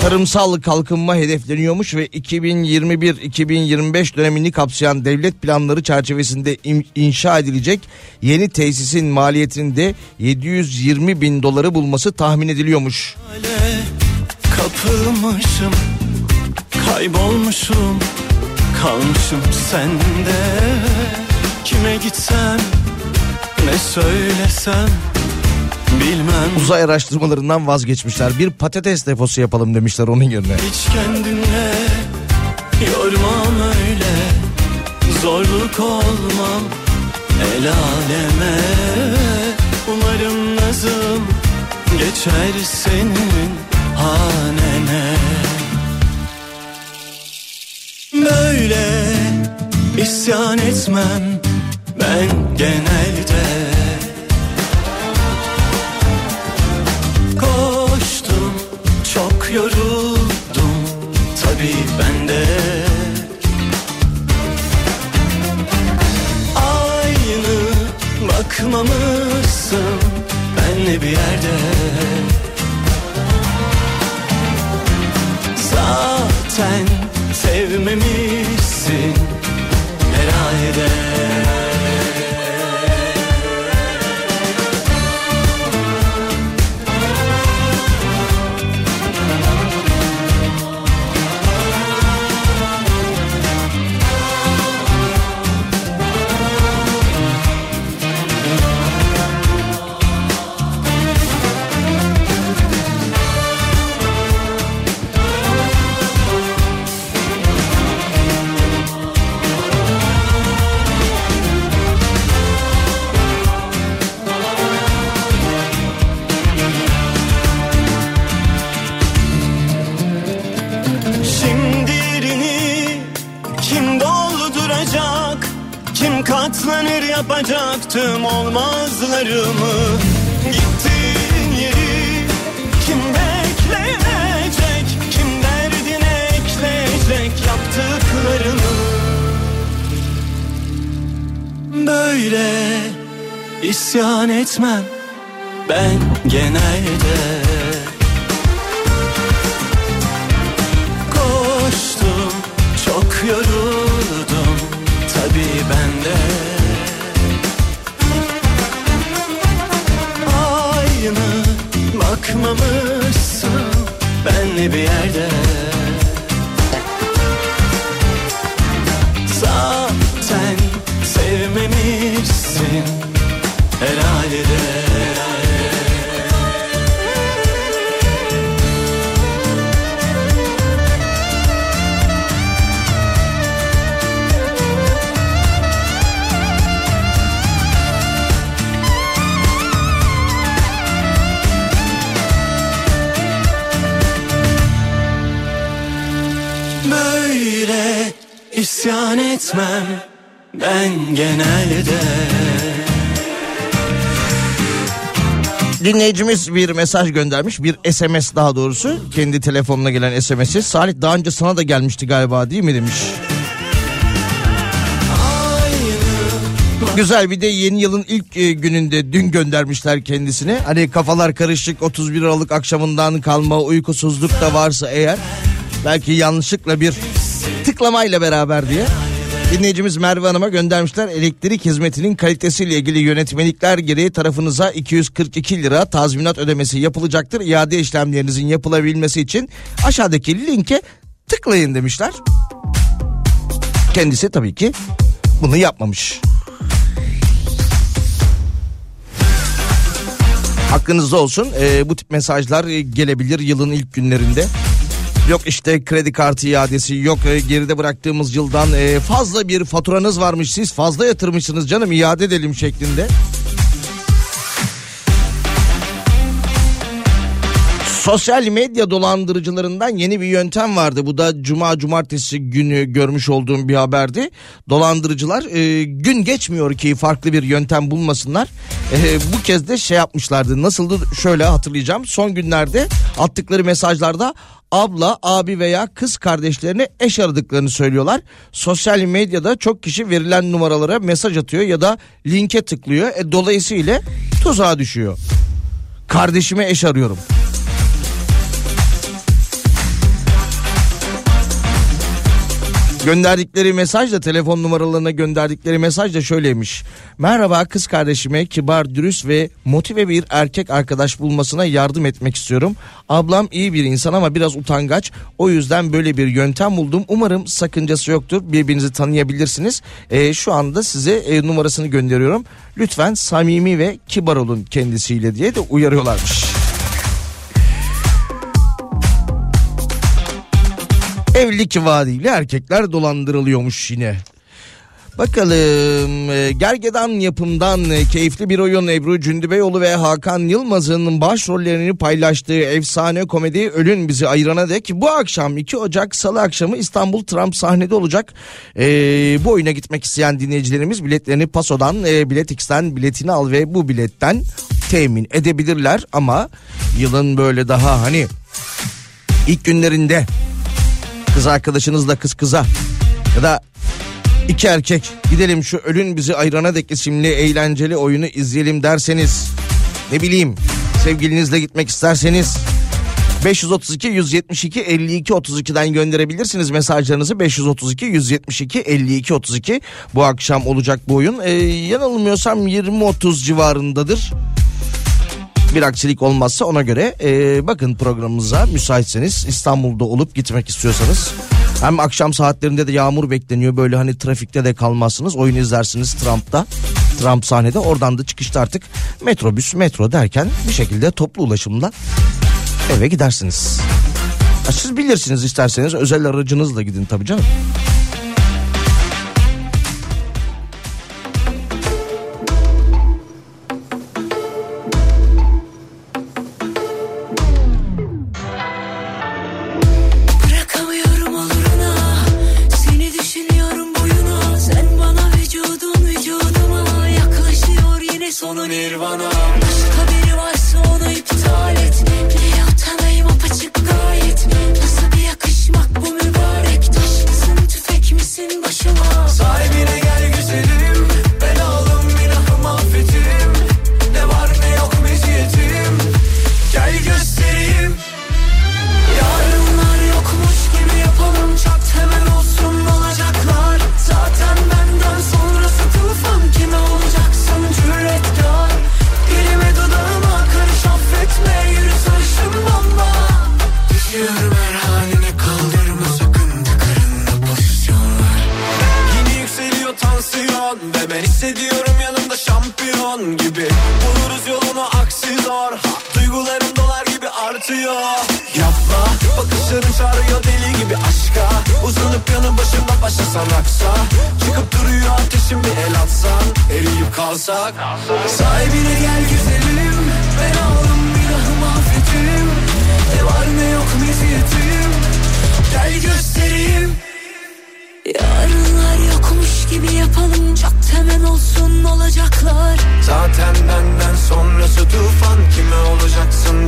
tarımsal kalkınma hedefleniyormuş ve 2021-2025 dönemini kapsayan devlet planları çerçevesinde inşa edilecek yeni tesisin maliyetinin de 720 bin doları bulması tahmin ediliyormuş. Kapılmışım Kaybolmuşum Kalmışım sende Kime gitsem Ne söylesem Bilmem. Uzay araştırmalarından vazgeçmişler. Bir patates deposu yapalım demişler onun yerine. Hiç kendimle Yormam öyle. Zorluk olmam El aleme. Umarım nazım Geçer senin hanene. Böyle isyan etmem ben genelde bakmamışsın benle bir yerde. Zaten Şimdirini kim dolduracak Kim katlanır yapacak tüm olmazlarımı? Gittiğin yeri kim bekleyecek Kim derdine ekleyecek yaptıklarını? Böyle isyan etmem ben genelde benle bir yerde etmem ben genelde Dinleyicimiz bir mesaj göndermiş. Bir SMS daha doğrusu. Kendi telefonuna gelen SMS'i. Salih daha önce sana da gelmişti galiba değil mi demiş. Güzel bir de yeni yılın ilk e, gününde dün göndermişler kendisine. Hani kafalar karışık 31 Aralık akşamından kalma uykusuzluk da varsa eğer belki yanlışlıkla bir tıklamayla beraber diye. Dinleyicimiz Merve Hanım'a göndermişler. Elektrik hizmetinin kalitesiyle ilgili yönetmelikler gereği tarafınıza 242 lira tazminat ödemesi yapılacaktır. İade işlemlerinizin yapılabilmesi için aşağıdaki linke tıklayın demişler. Kendisi tabii ki bunu yapmamış. Hakkınızda olsun. Ee, bu tip mesajlar gelebilir yılın ilk günlerinde. Yok işte kredi kartı iadesi yok e, geride bıraktığımız yıldan e, fazla bir faturanız varmış siz fazla yatırmışsınız canım iade edelim şeklinde. Sosyal medya dolandırıcılarından yeni bir yöntem vardı. Bu da cuma cumartesi günü görmüş olduğum bir haberdi. Dolandırıcılar e, gün geçmiyor ki farklı bir yöntem bulmasınlar. E, bu kez de şey yapmışlardı. Nasıldı şöyle hatırlayacağım. Son günlerde attıkları mesajlarda abla, abi veya kız kardeşlerine eş aradıklarını söylüyorlar. Sosyal medyada çok kişi verilen numaralara mesaj atıyor ya da linke tıklıyor. E, dolayısıyla tuzağa düşüyor. Kardeşime eş arıyorum. Gönderdikleri mesaj da telefon numaralarına gönderdikleri mesaj da şöyleymiş. Merhaba kız kardeşime kibar, dürüst ve motive bir erkek arkadaş bulmasına yardım etmek istiyorum. Ablam iyi bir insan ama biraz utangaç. O yüzden böyle bir yöntem buldum. Umarım sakıncası yoktur. Birbirinizi tanıyabilirsiniz. Ee, şu anda size e, numarasını gönderiyorum. Lütfen samimi ve kibar olun kendisiyle diye de uyarıyorlarmış. Evlilik vaadiyle erkekler dolandırılıyormuş yine. Bakalım e, Gergedan yapımdan e, keyifli bir oyun Ebru Cündübeyoğlu ve Hakan Yılmaz'ın başrollerini paylaştığı efsane komedi Ölün Bizi Ayırana Dek bu akşam 2 Ocak Salı akşamı İstanbul Trump sahnede olacak. E, bu oyuna gitmek isteyen dinleyicilerimiz biletlerini Paso'dan e, Biletix'ten biletini al ve bu biletten temin edebilirler ama yılın böyle daha hani ilk günlerinde kız arkadaşınızla kız kıza ya da iki erkek gidelim şu ölün bizi ayırana dek isimli eğlenceli oyunu izleyelim derseniz ne bileyim sevgilinizle gitmek isterseniz 532 172 52 32'den gönderebilirsiniz mesajlarınızı. 532 172 52 32 bu akşam olacak bu oyun. Ee, yanılmıyorsam 20-30 civarındadır bir aksilik olmazsa ona göre e, bakın programımıza müsaitseniz İstanbul'da olup gitmek istiyorsanız hem akşam saatlerinde de yağmur bekleniyor böyle hani trafikte de kalmazsınız oyun izlersiniz Trump'ta Trump sahnede oradan da çıkışta artık metrobüs metro derken bir şekilde toplu ulaşımla eve gidersiniz. Siz bilirsiniz isterseniz özel aracınızla gidin tabii canım. Olacaklar? Zaten benden sonrası tufan. Kime olacaksın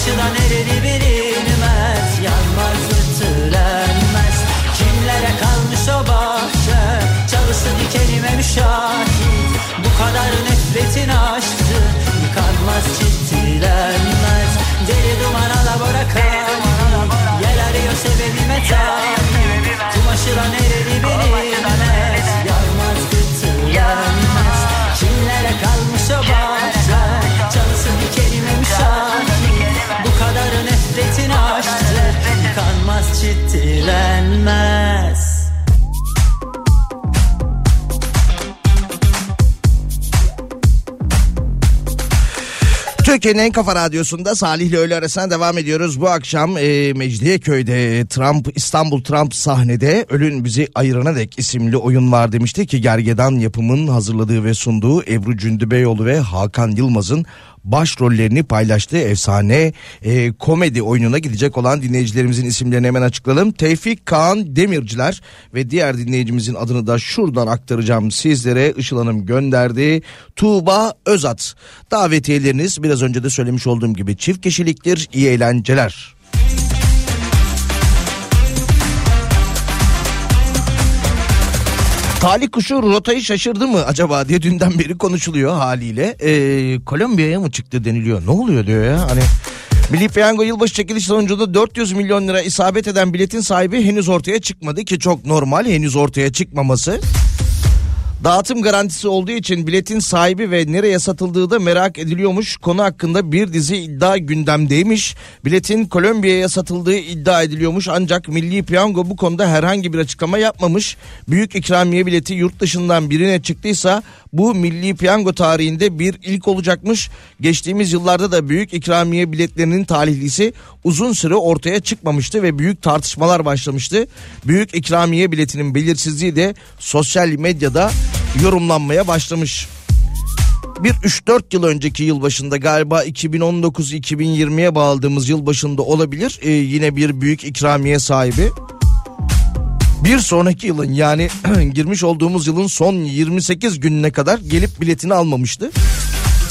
Karşıdan ereri bilinmez. Yanmaz ütülenmez. Kimlere kalmış o bahçe? Çalısı dikenime müşahit. Bu kadar nefretin aştı Yıkanmaz çitilenmez Deli duman alabora kal Yer arıyor sebebime tarih çitilenmez Türkiye'nin en kafa radyosunda Salih ile öğle arasına devam ediyoruz. Bu akşam e, Mecidiyeköy'de e, Trump İstanbul Trump sahnede Ölün Bizi Ayırana Dek isimli oyun var demişti ki Gergedan yapımının hazırladığı ve sunduğu Ebru Cündübeyoğlu ve Hakan Yılmaz'ın başrollerini paylaştığı efsane e, komedi oyununa gidecek olan dinleyicilerimizin isimlerini hemen açıklayalım. Tevfik Kaan Demirciler ve diğer dinleyicimizin adını da şuradan aktaracağım sizlere. Işıl Hanım gönderdi. Tuğba Özat. Davetiyeleriniz biraz önce de söylemiş olduğum gibi çift kişiliktir. İyi eğlenceler. Talih kuşu rotayı şaşırdı mı acaba diye dünden beri konuşuluyor haliyle. Ee, Kolombiya'ya mı çıktı deniliyor. Ne oluyor diyor ya hani. Milli Piyango yılbaşı çekiliş sonucunda 400 milyon lira isabet eden biletin sahibi henüz ortaya çıkmadı ki çok normal henüz ortaya çıkmaması. Dağıtım garantisi olduğu için biletin sahibi ve nereye satıldığı da merak ediliyormuş. Konu hakkında bir dizi iddia gündemdeymiş. Biletin Kolombiya'ya satıldığı iddia ediliyormuş ancak Milli Piyango bu konuda herhangi bir açıklama yapmamış. Büyük ikramiye bileti yurt dışından birine çıktıysa bu Milli Piyango tarihinde bir ilk olacakmış. Geçtiğimiz yıllarda da büyük ikramiye biletlerinin talihlisi uzun süre ortaya çıkmamıştı ve büyük tartışmalar başlamıştı. Büyük ikramiye biletinin belirsizliği de sosyal medyada yorumlanmaya başlamış. Bir 3-4 yıl önceki yılbaşında galiba 2019-2020'ye bağladığımız yılbaşında olabilir. Ee, yine bir büyük ikramiye sahibi. Bir sonraki yılın yani girmiş olduğumuz yılın son 28 gününe kadar gelip biletini almamıştı.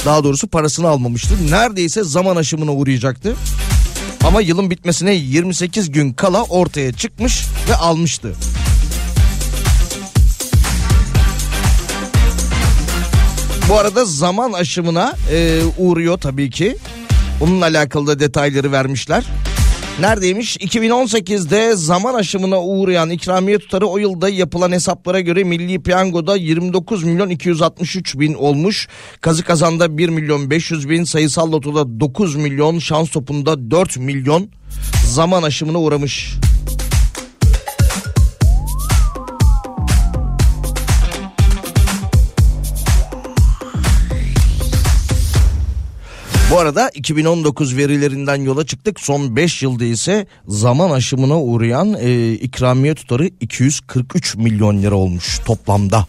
Daha doğrusu parasını almamıştı. Neredeyse zaman aşımına uğrayacaktı. Ama yılın bitmesine 28 gün kala ortaya çıkmış ve almıştı. Bu arada zaman aşımına e, uğruyor tabii ki. Bununla alakalı da detayları vermişler. Neredeymiş? 2018'de zaman aşımına uğrayan ikramiye tutarı o yılda yapılan hesaplara göre Milli Piyango'da 29 milyon 263 bin olmuş. Kazı kazanda 1 milyon 500 bin, sayısal lotoda 9 milyon, şans topunda 4 milyon zaman aşımına uğramış. Arada 2019 verilerinden yola çıktık. Son 5 yılda ise zaman aşımına uğrayan e, ikramiye tutarı 243 milyon lira olmuş toplamda.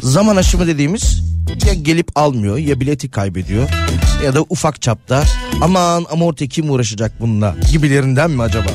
Zaman aşımı dediğimiz ya gelip almıyor ya bileti kaybediyor ya da ufak çapta aman amorti kim uğraşacak bununla gibilerinden mi acaba?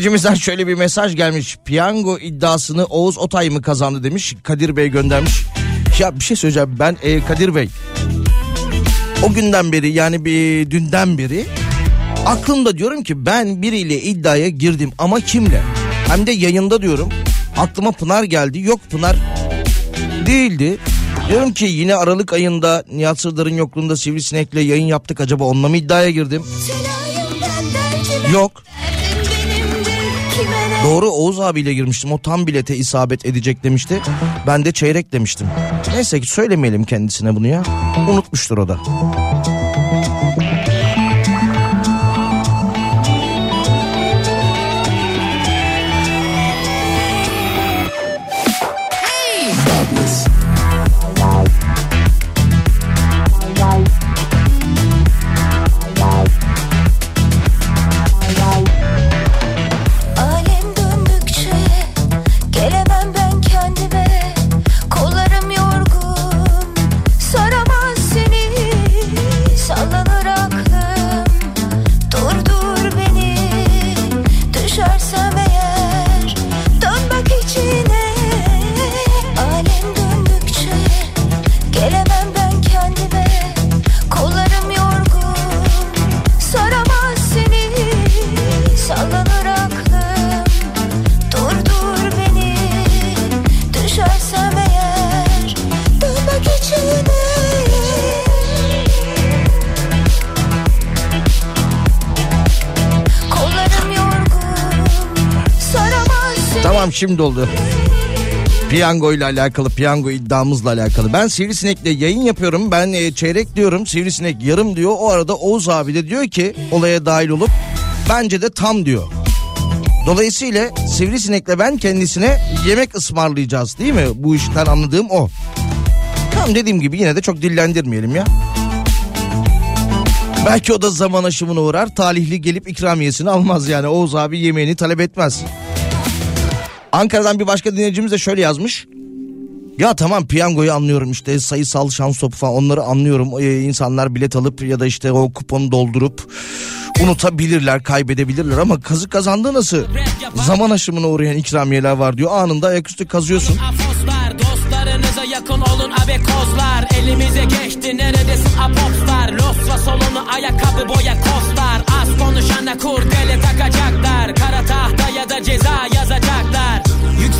Dinleyicimizden şöyle bir mesaj gelmiş. Piyango iddiasını Oğuz Otay mı kazandı demiş. Kadir Bey göndermiş. Ya bir şey söyleyeceğim ben e, Kadir Bey. O günden beri yani bir dünden beri aklımda diyorum ki ben biriyle iddiaya girdim ama kimle? Hem de yayında diyorum. Aklıma Pınar geldi. Yok Pınar değildi. Diyorum ki yine Aralık ayında Nihat Sırdar'ın yokluğunda Sivrisinek'le yayın yaptık. Acaba onunla mı iddiaya girdim? Yok. Doğru Oğuz abiyle girmiştim. O tam bilete isabet edecek demişti. Ben de çeyrek demiştim. Neyse ki söylemeyelim kendisine bunu ya. Unutmuştur o da. Şimdi oldu. Piyango ile alakalı, piyango iddiamızla alakalı. Ben Sivrisinek'le yayın yapıyorum. Ben e, çeyrek diyorum, Sivrisinek yarım diyor. O arada Oğuz abi de diyor ki olaya dahil olup bence de tam diyor. Dolayısıyla Sivrisinek'le ben kendisine yemek ısmarlayacağız değil mi? Bu işten anladığım o. Tam dediğim gibi yine de çok dillendirmeyelim ya. Belki o da zaman aşımına uğrar. Talihli gelip ikramiyesini almaz yani. Oğuz abi yemeğini talep etmez. Ankara'dan bir başka dinleyicimiz de şöyle yazmış. Ya tamam piyangoyu anlıyorum işte sayısal şans topu falan onları anlıyorum. Ee, insanlar bilet alıp ya da işte o kuponu doldurup unutabilirler, kaybedebilirler ama kazı kazandığı nasıl? Zaman aşımına uğrayan ikramiyeler var diyor. Anında ayaküstü kazıyorsun. Yakın olun abekozlar Elimize geçti neredesin? Apopslar Losra solunu ayakkabı boya kostlar. Az konuşana kurdele takacaklar. Kara tahta ya da ceza yazacaklar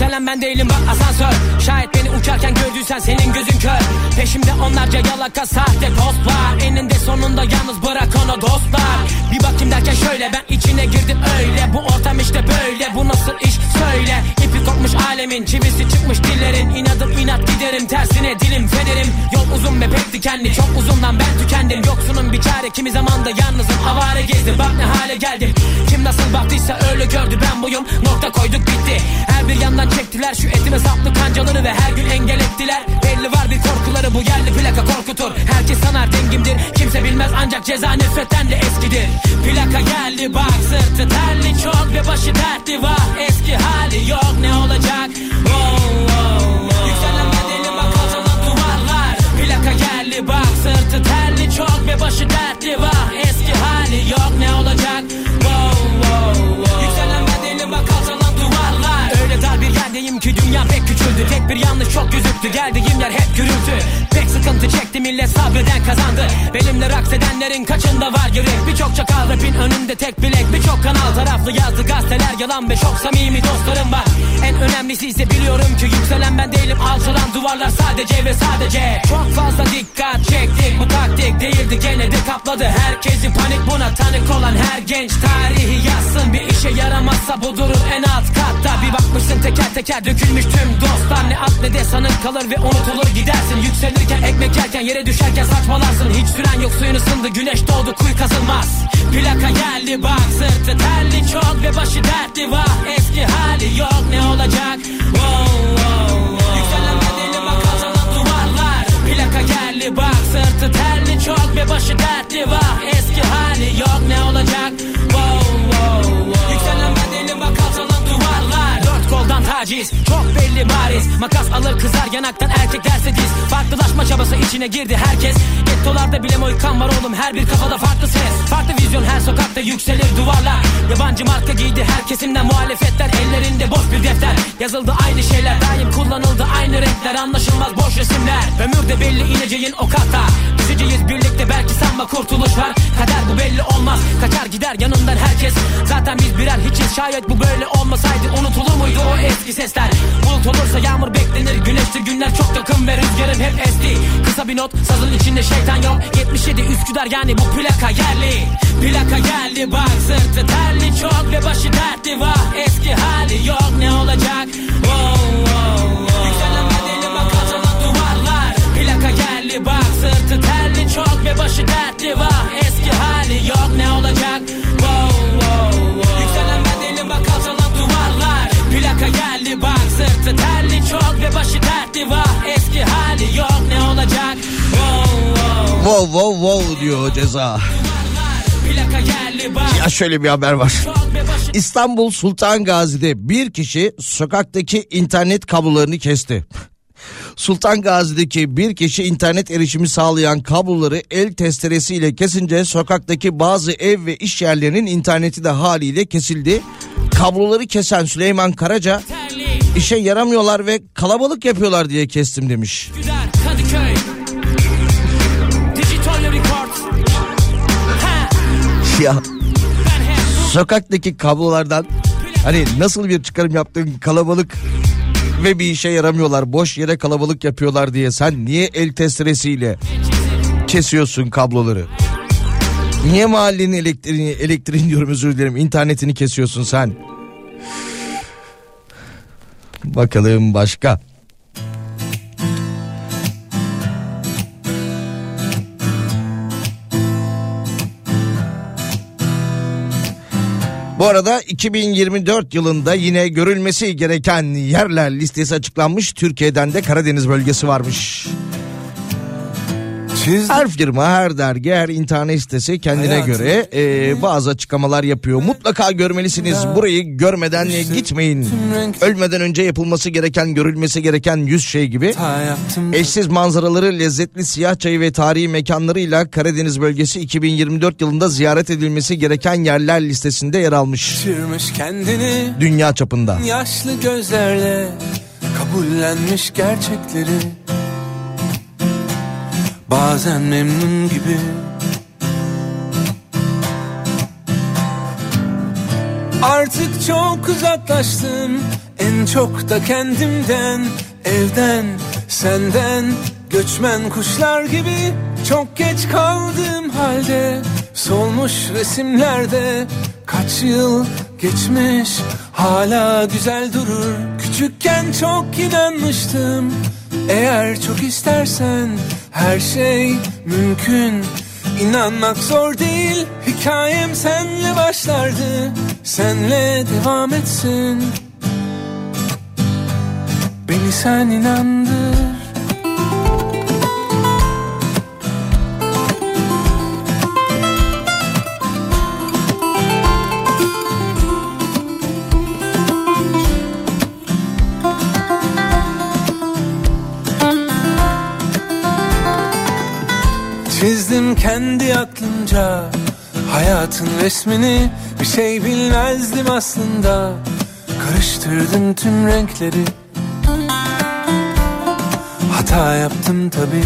Yükselen ben değilim bak asansör. Şayet beni uçarken gördüysen senin gözün kör. Peşimde onlarca yalaka sahte post var Eninde sonunda yalnız bırak onu dostlar. Bir bakayım derken şöyle ben içine girdim öyle. Bu ortam işte böyle bu nasıl iş? Söyle. İpi kopmuş alemin çivisi çıkmış dillerin. İnadım inat giderim tersine dilim federim. Yol uzun ve pek dikenli çok uzundan ben tükendim. Yoksunun bir çare kimi zaman da yalnızım. Avare gezdim Bak ne hale geldim. Kim nasıl baktıysa öyle gördü ben buyum. Nokta koyduk bitti. Her bir yandan çektiler. Şu etime saplı kancaları Ve her gün engel ettiler. Belli var bir korkuları bu yerli plaka korkutur. Herkes sanar dengimdir. Kimse bilmez ancak ceza nefretten de eskidir. Plaka geldi bak sırtı terli çok ve başı dertli. Var Eski hali yok ne olacak? Wow, wow, wow. Yükselen bedeli bak duvarlar. Plaka geldi bak sırtı terli çok ve başı dertli. Var Eski hali yok ne olacak ki dünya pek küçüldü. Tek bir yanlış çok gözüktü geldiğim yer hep gürültü. Pek sıkıntı çekti. Millet sabreden kazandı. Benimle raks edenlerin kaçında var yürek? Birçok çakal rapin önünde tek bilek. Birçok kanal taraflı yazdı gazeteler. Yalan Ve çok samimi dostlarım var. En önemlisi ise biliyorum ki yükselen ben değilim. Alçalan duvarlar sadece ve sadece. Çok fazla dikkat çektik. Bu taktik değildi. Gene de kapladı. Herkesi panik buna tanık olan her genç Tarihi yazsın. Bir işe yaramazsa bu durur en alt katta. Bir bakmışsın teker teker dökülmüş tüm dostlar Ne at ne de sanın kalır ve unutulur gidersin. Yükselirken ekmek yerken yere düşerken saçmalarsın. Hiç süren yok suyun ısındı güneş doğdu kuyu kazılmaz. Plaka geldi bak sırtı terli çok ve başı dertli. Var Eski hali yok ne olacak? Wow, wow, wow. Yükselen bedeli bak duvarlar. Plaka geldi bak sırtı terli çok ve başı dertli. Var Eski hali yok ne olacak taciz çok belli bariz. Makas alır kızar yanaktan erkek derse diz. Farklılaşma çabası içine girdi herkes. Gettolarda bile moykan var oğlum her bir kafada farklı ses. Farklı vizyon her sokakta yükselir duvarlar. Yabancı marka giydi her kesimden muhalefetler. Ellerinde boş bir defter. Yazıldı aynı şeyler daim kullanıldı aynı renkler. Anlaşılmaz boş resimler. Ömürde belli ineceğin o kata. Düşeceğiz birlikte belki sanma kurtuluş var. Kader bu belli olmaz. Kaçar gider yanından herkes. Zaten biz birer hiçiz. Şayet bu böyle olmasaydı Unutulur muydu o eski sesler. Bulut olursa yağmur beklenir. Güneştir günler çok yakın ve rüzgarın hep esti. Kısa bir not sazın içinde şeytan yok. 77 Üsküdar yani bu plaka yerli. Plaka geldi bak sırtı terli. Çok ve başı dertli var Eski hali yok. Ne olacak? Wow, wow, wow. Yükselen bedeli bak alçalan duvarlar. Plaka geldi bak sırtı terli. Çok ve başı dertli var Eski hali yok. Ne olacak sırtı terli çok ve başı dertli var Eski hali yok ne olacak wow, wow. Wow wow wow diyor ceza. Ya şöyle bir haber var. İstanbul Sultan Gazi'de bir kişi sokaktaki internet kablolarını kesti. Sultan Gazi'deki bir kişi internet erişimi sağlayan kabloları el testeresiyle kesince sokaktaki bazı ev ve iş yerlerinin interneti de haliyle kesildi. Kabloları kesen Süleyman Karaca işe yaramıyorlar ve kalabalık yapıyorlar diye kestim demiş. Güzel Kadıköy Ya sokaktaki kablolardan hani nasıl bir çıkarım yaptığın kalabalık ve bir işe yaramıyorlar boş yere kalabalık yapıyorlar diye sen niye el testeresiyle kesiyorsun kabloları? Niye mahallenin elektriğini, elektriğini diyorum özür dilerim internetini kesiyorsun sen? Bakalım başka. Bu arada 2024 yılında yine görülmesi gereken yerler listesi açıklanmış. Türkiye'den de Karadeniz bölgesi varmış. Her firma, her dergi, her internet sitesi kendine Hayatım. göre e, bazı açıklamalar yapıyor. Mutlaka görmelisiniz. Burayı görmeden e, gitmeyin. Ölmeden önce yapılması gereken, görülmesi gereken 100 şey gibi. Eşsiz manzaraları, lezzetli siyah çayı ve tarihi mekanlarıyla Karadeniz bölgesi 2024 yılında ziyaret edilmesi gereken yerler listesinde yer almış. Dünya çapında. yaşlı gözlerle kabullenmiş gerçekleri Bazen memnun gibi. Artık çok uzaklaştım. En çok da kendimden Evden, senden. Göçmen kuşlar gibi Çok geç kaldığım halde. Solmuş resimlerde Kaç yıl geçmiş Hala güzel durur Küçükken çok inanmıştım Eğer çok istersen Her şey mümkün. İnanmak zor değil Hikayem senle başlardı. Senle devam etsin. Beni sen inandır kendi aklımca Hayatın resmini Bir şey bilmezdim aslında. Karıştırdım tüm renkleri. Hata yaptım tabi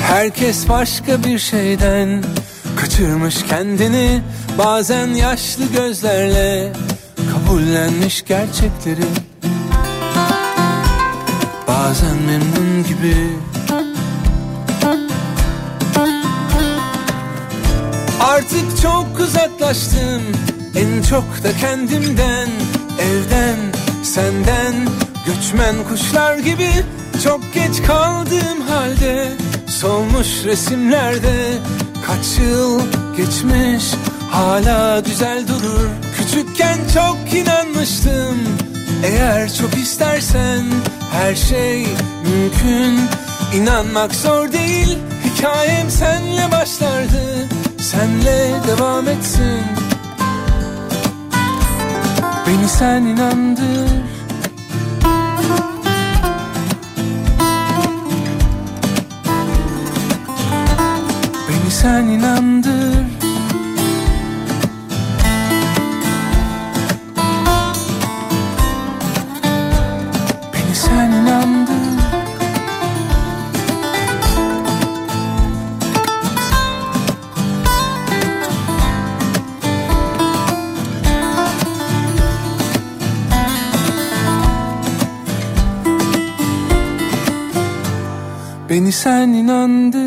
Herkes başka bir şeyden Kaçırmış kendini. Bazen yaşlı gözlerle Kabullenmiş gerçekleri Bazen memnun gibi. Artık çok uzaklaştım. En çok da kendimden. Evden, senden. Göçmen kuşlar gibi Çok geç kaldığım halde Solmuş resimlerde Kaç yıl geçmiş Hala güzel durur. Küçükken çok inanmıştım. Eğer çok istersen Her şey mümkün. İnanmak zor değil. Hikayem senle başlardı. Senle devam etsin. Beni sen inandır. Beni sen inandır Beni sen inandır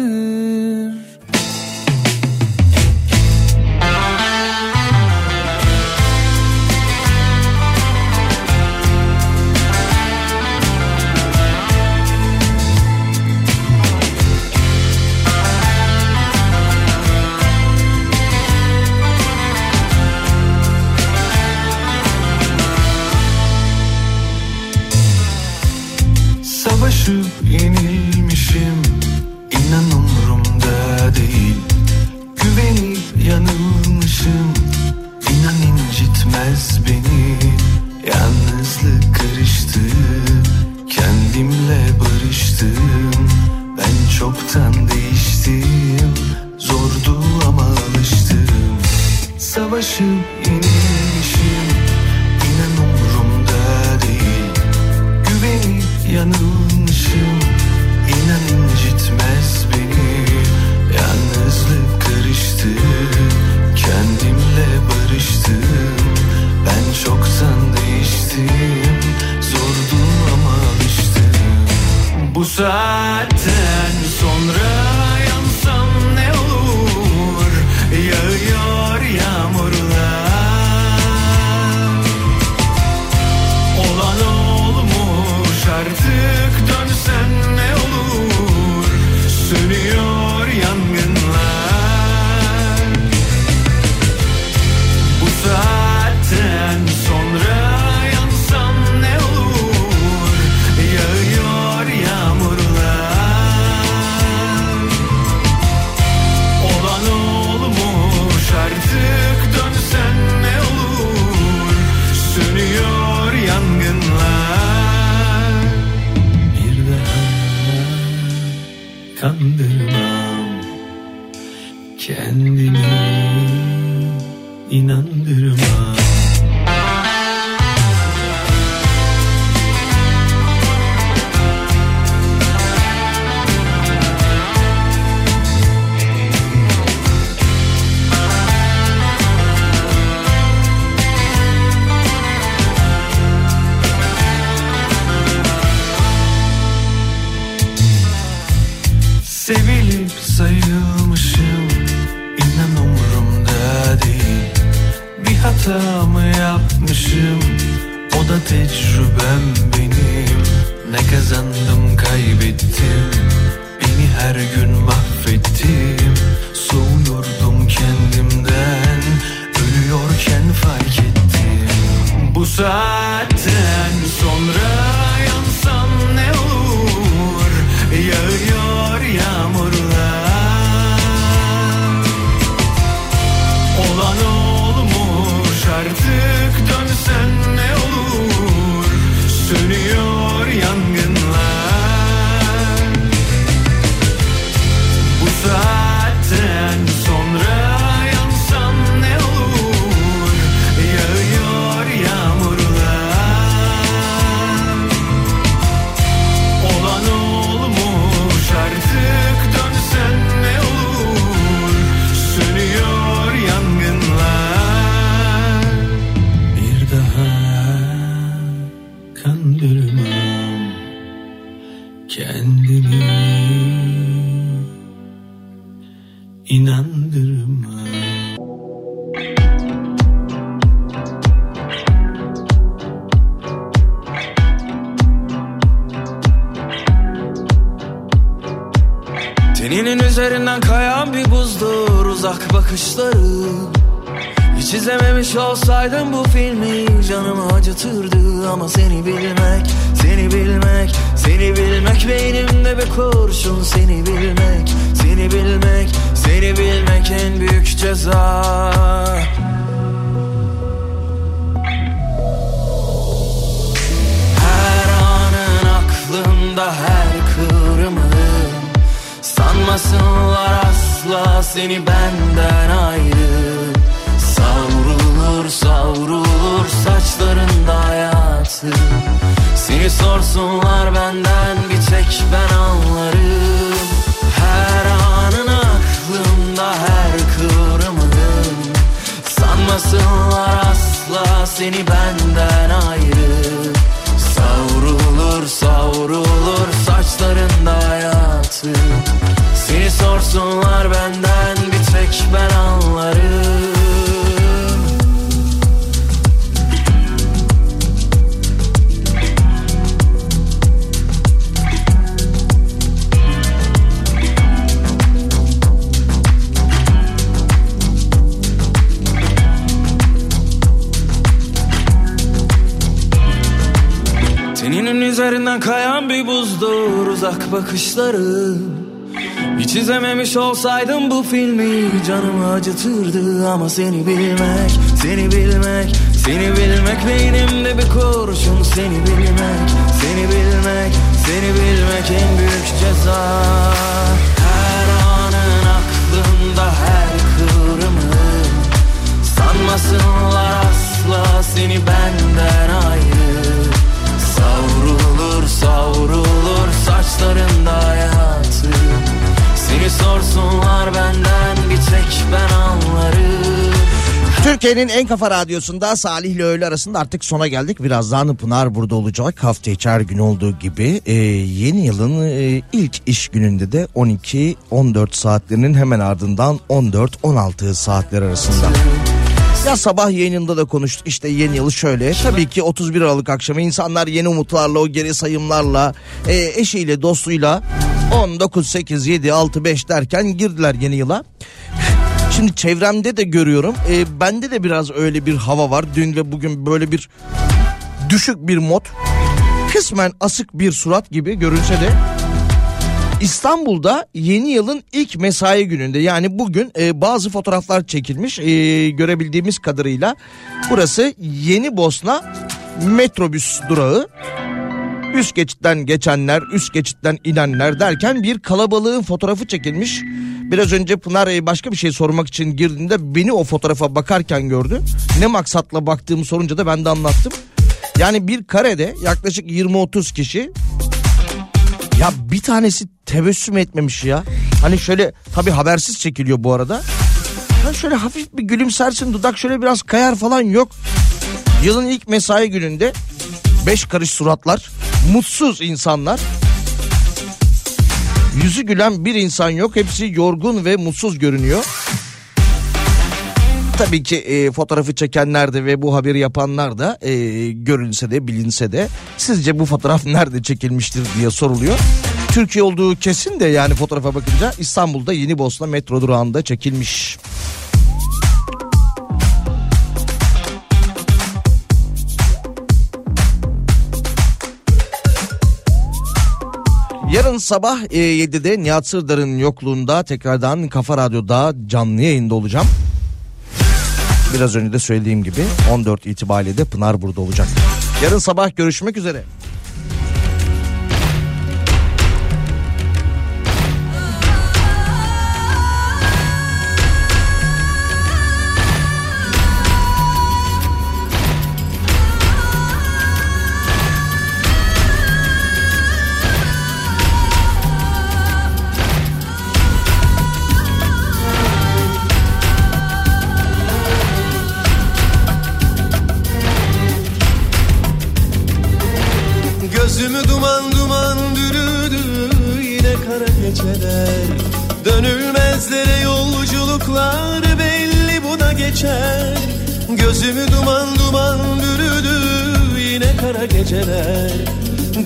olsaydım bu filmi canımı acıtırdı Ama seni bilmek, seni bilmek, seni bilmek Beynimde bir kurşun seni bilmek, seni bilmek, seni bilmek en büyük ceza. Her anın aklımda her kıvrımın Sanmasınlar asla seni benden ayrı. Savrulur savrulur saçlarında hayatı Seni sorsunlar benden bir tek ben anlarım Türkiye'nin en kafa radyosunda Salih ile öğle arasında artık sona geldik. Birazdan Pınar burada olacak. Hafta içi gün olduğu gibi e, yeni yılın e, ilk iş gününde de 12-14 saatlerinin hemen ardından 14-16 saatler arasında. Ya sabah yayınında da konuştuk işte yeni yılı şöyle. Tabii ki 31 Aralık akşamı insanlar yeni umutlarla o geri sayımlarla e, eşiyle dostuyla 19 8 7 6 5 derken girdiler yeni yıla. Şimdi çevremde de görüyorum. E, bende de biraz öyle bir hava var. Dün ve bugün böyle bir düşük bir mod. Kısmen asık bir surat gibi görünse de İstanbul'da yeni yılın ilk mesai gününde yani bugün e, bazı fotoğraflar çekilmiş e, görebildiğimiz kadarıyla burası Yeni Bosna metrobüs durağı Üst geçitten geçenler, üst geçitten inenler derken bir kalabalığın fotoğrafı çekilmiş. Biraz önce Pınar e, başka bir şey sormak için girdiğinde beni o fotoğrafa bakarken gördü. Ne maksatla baktığımı sorunca da ben de anlattım. Yani bir karede yaklaşık 20-30 kişi ya bir tanesi tebessüm etmemiş ya. Hani şöyle tabii habersiz çekiliyor bu arada. Hani şöyle hafif bir gülümsersin dudak şöyle biraz kayar falan yok. Yılın ilk mesai gününde beş karış suratlar, mutsuz insanlar. Yüzü gülen bir insan yok. Hepsi yorgun ve mutsuz görünüyor. Tabii ki e, fotoğrafı çekenler de ve bu haberi yapanlar da e, görünse de bilinse de sizce bu fotoğraf nerede çekilmiştir diye soruluyor. Türkiye olduğu kesin de yani fotoğrafa bakınca İstanbul'da Yeni Bosna metro durağında çekilmiş. Yarın sabah e, 7'de Nihat Sırdar'ın yokluğunda tekrardan Kafa Radyo'da canlı yayında olacağım. Biraz önce de söylediğim gibi 14 itibariyle de Pınar burada olacak. Yarın sabah görüşmek üzere. Kara geceler.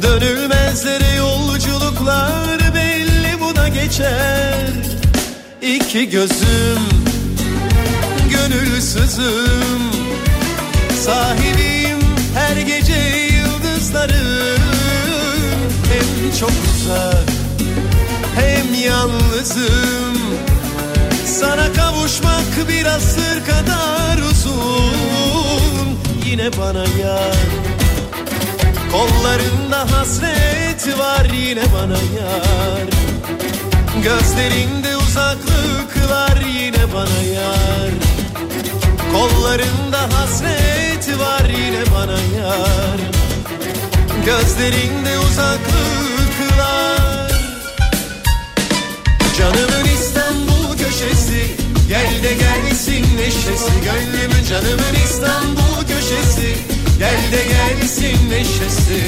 Dönülmezlere yolculuklar belli buna geçer. İki gözüm gönülsüzüm Sahibim her gece yıldızlarım. Hem çok uzak hem yalnızım. Sana kavuşmak bir asır kadar uzun. Yine bana yar Kollarında hasret var yine bana yar. Gözlerinde uzaklıklar yine bana yar. Kollarında hasret var yine bana yar. Gözlerinde uzaklıklar. Canımın İstanbul köşesi Gel de gelsin neşesi. Gönlümün canımın İstanbul köşesi Gel de gelsin neşesi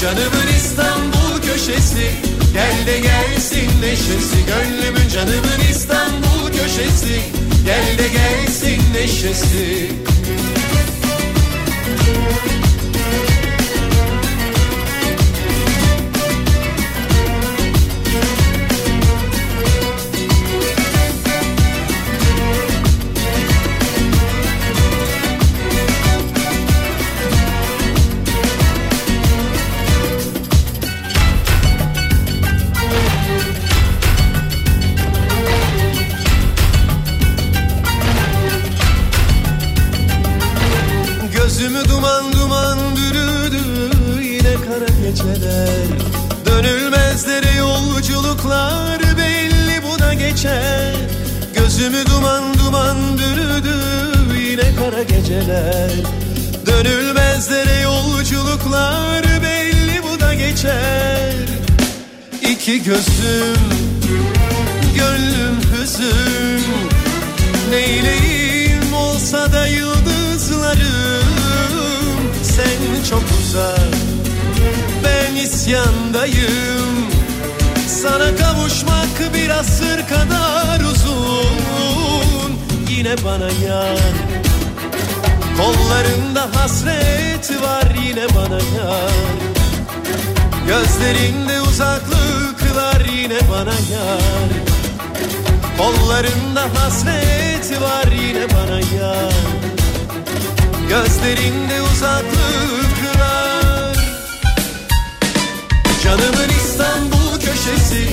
Canımın İstanbul köşesi. Gel de gelsin neşesi Gönlümün canımın İstanbul köşesi. Gel de gelsin neşesi. Gözümü İki gözüm gönlüm hüzün. Neyleyim olsa da yıldızlarım. Sen çok uzak ben isyandayım. Sana kavuşmak bir asır kadar uzun. Yine bana yar Kollarında hasret var yine bana yar Gözlerinde uzaklıklar yine bana yar. Kollarında hasret var yine bana yar. Gözlerinde uzaklıklar Canımın İstanbul köşesi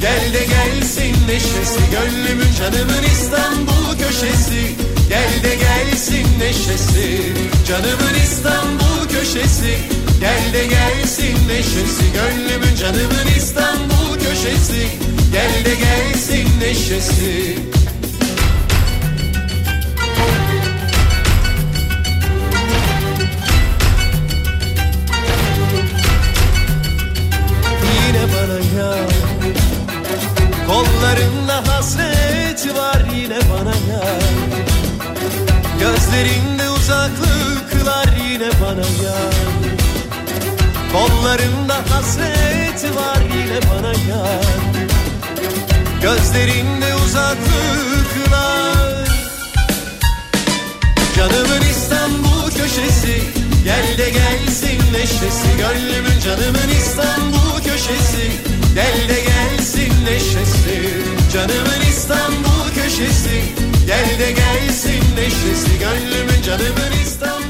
Gel de gelsin neşesi. Gönlümün canımın İstanbul köşesi Gel de gelsin neşesi. Canımın İstanbul köşesi Gel de gelsin neşesi. Gönlümün canımın İstanbul köşesi. Gel de gelsin neşesi. Yine bana ya Kollarında hasret var yine bana ya Gözlerinde uzaklıklar yine bana ya Kollarında hasret var yine bana ya Gözlerinde uzaklıklar. Canımın İstanbul köşesi Gel de gelsin neşesi. Gönlümün canımın İstanbul köşesi Gel de gelsin neşesi. Canımın İstanbul köşesi Gel de gelsin neşesi. Gönlümün canımın İstanbul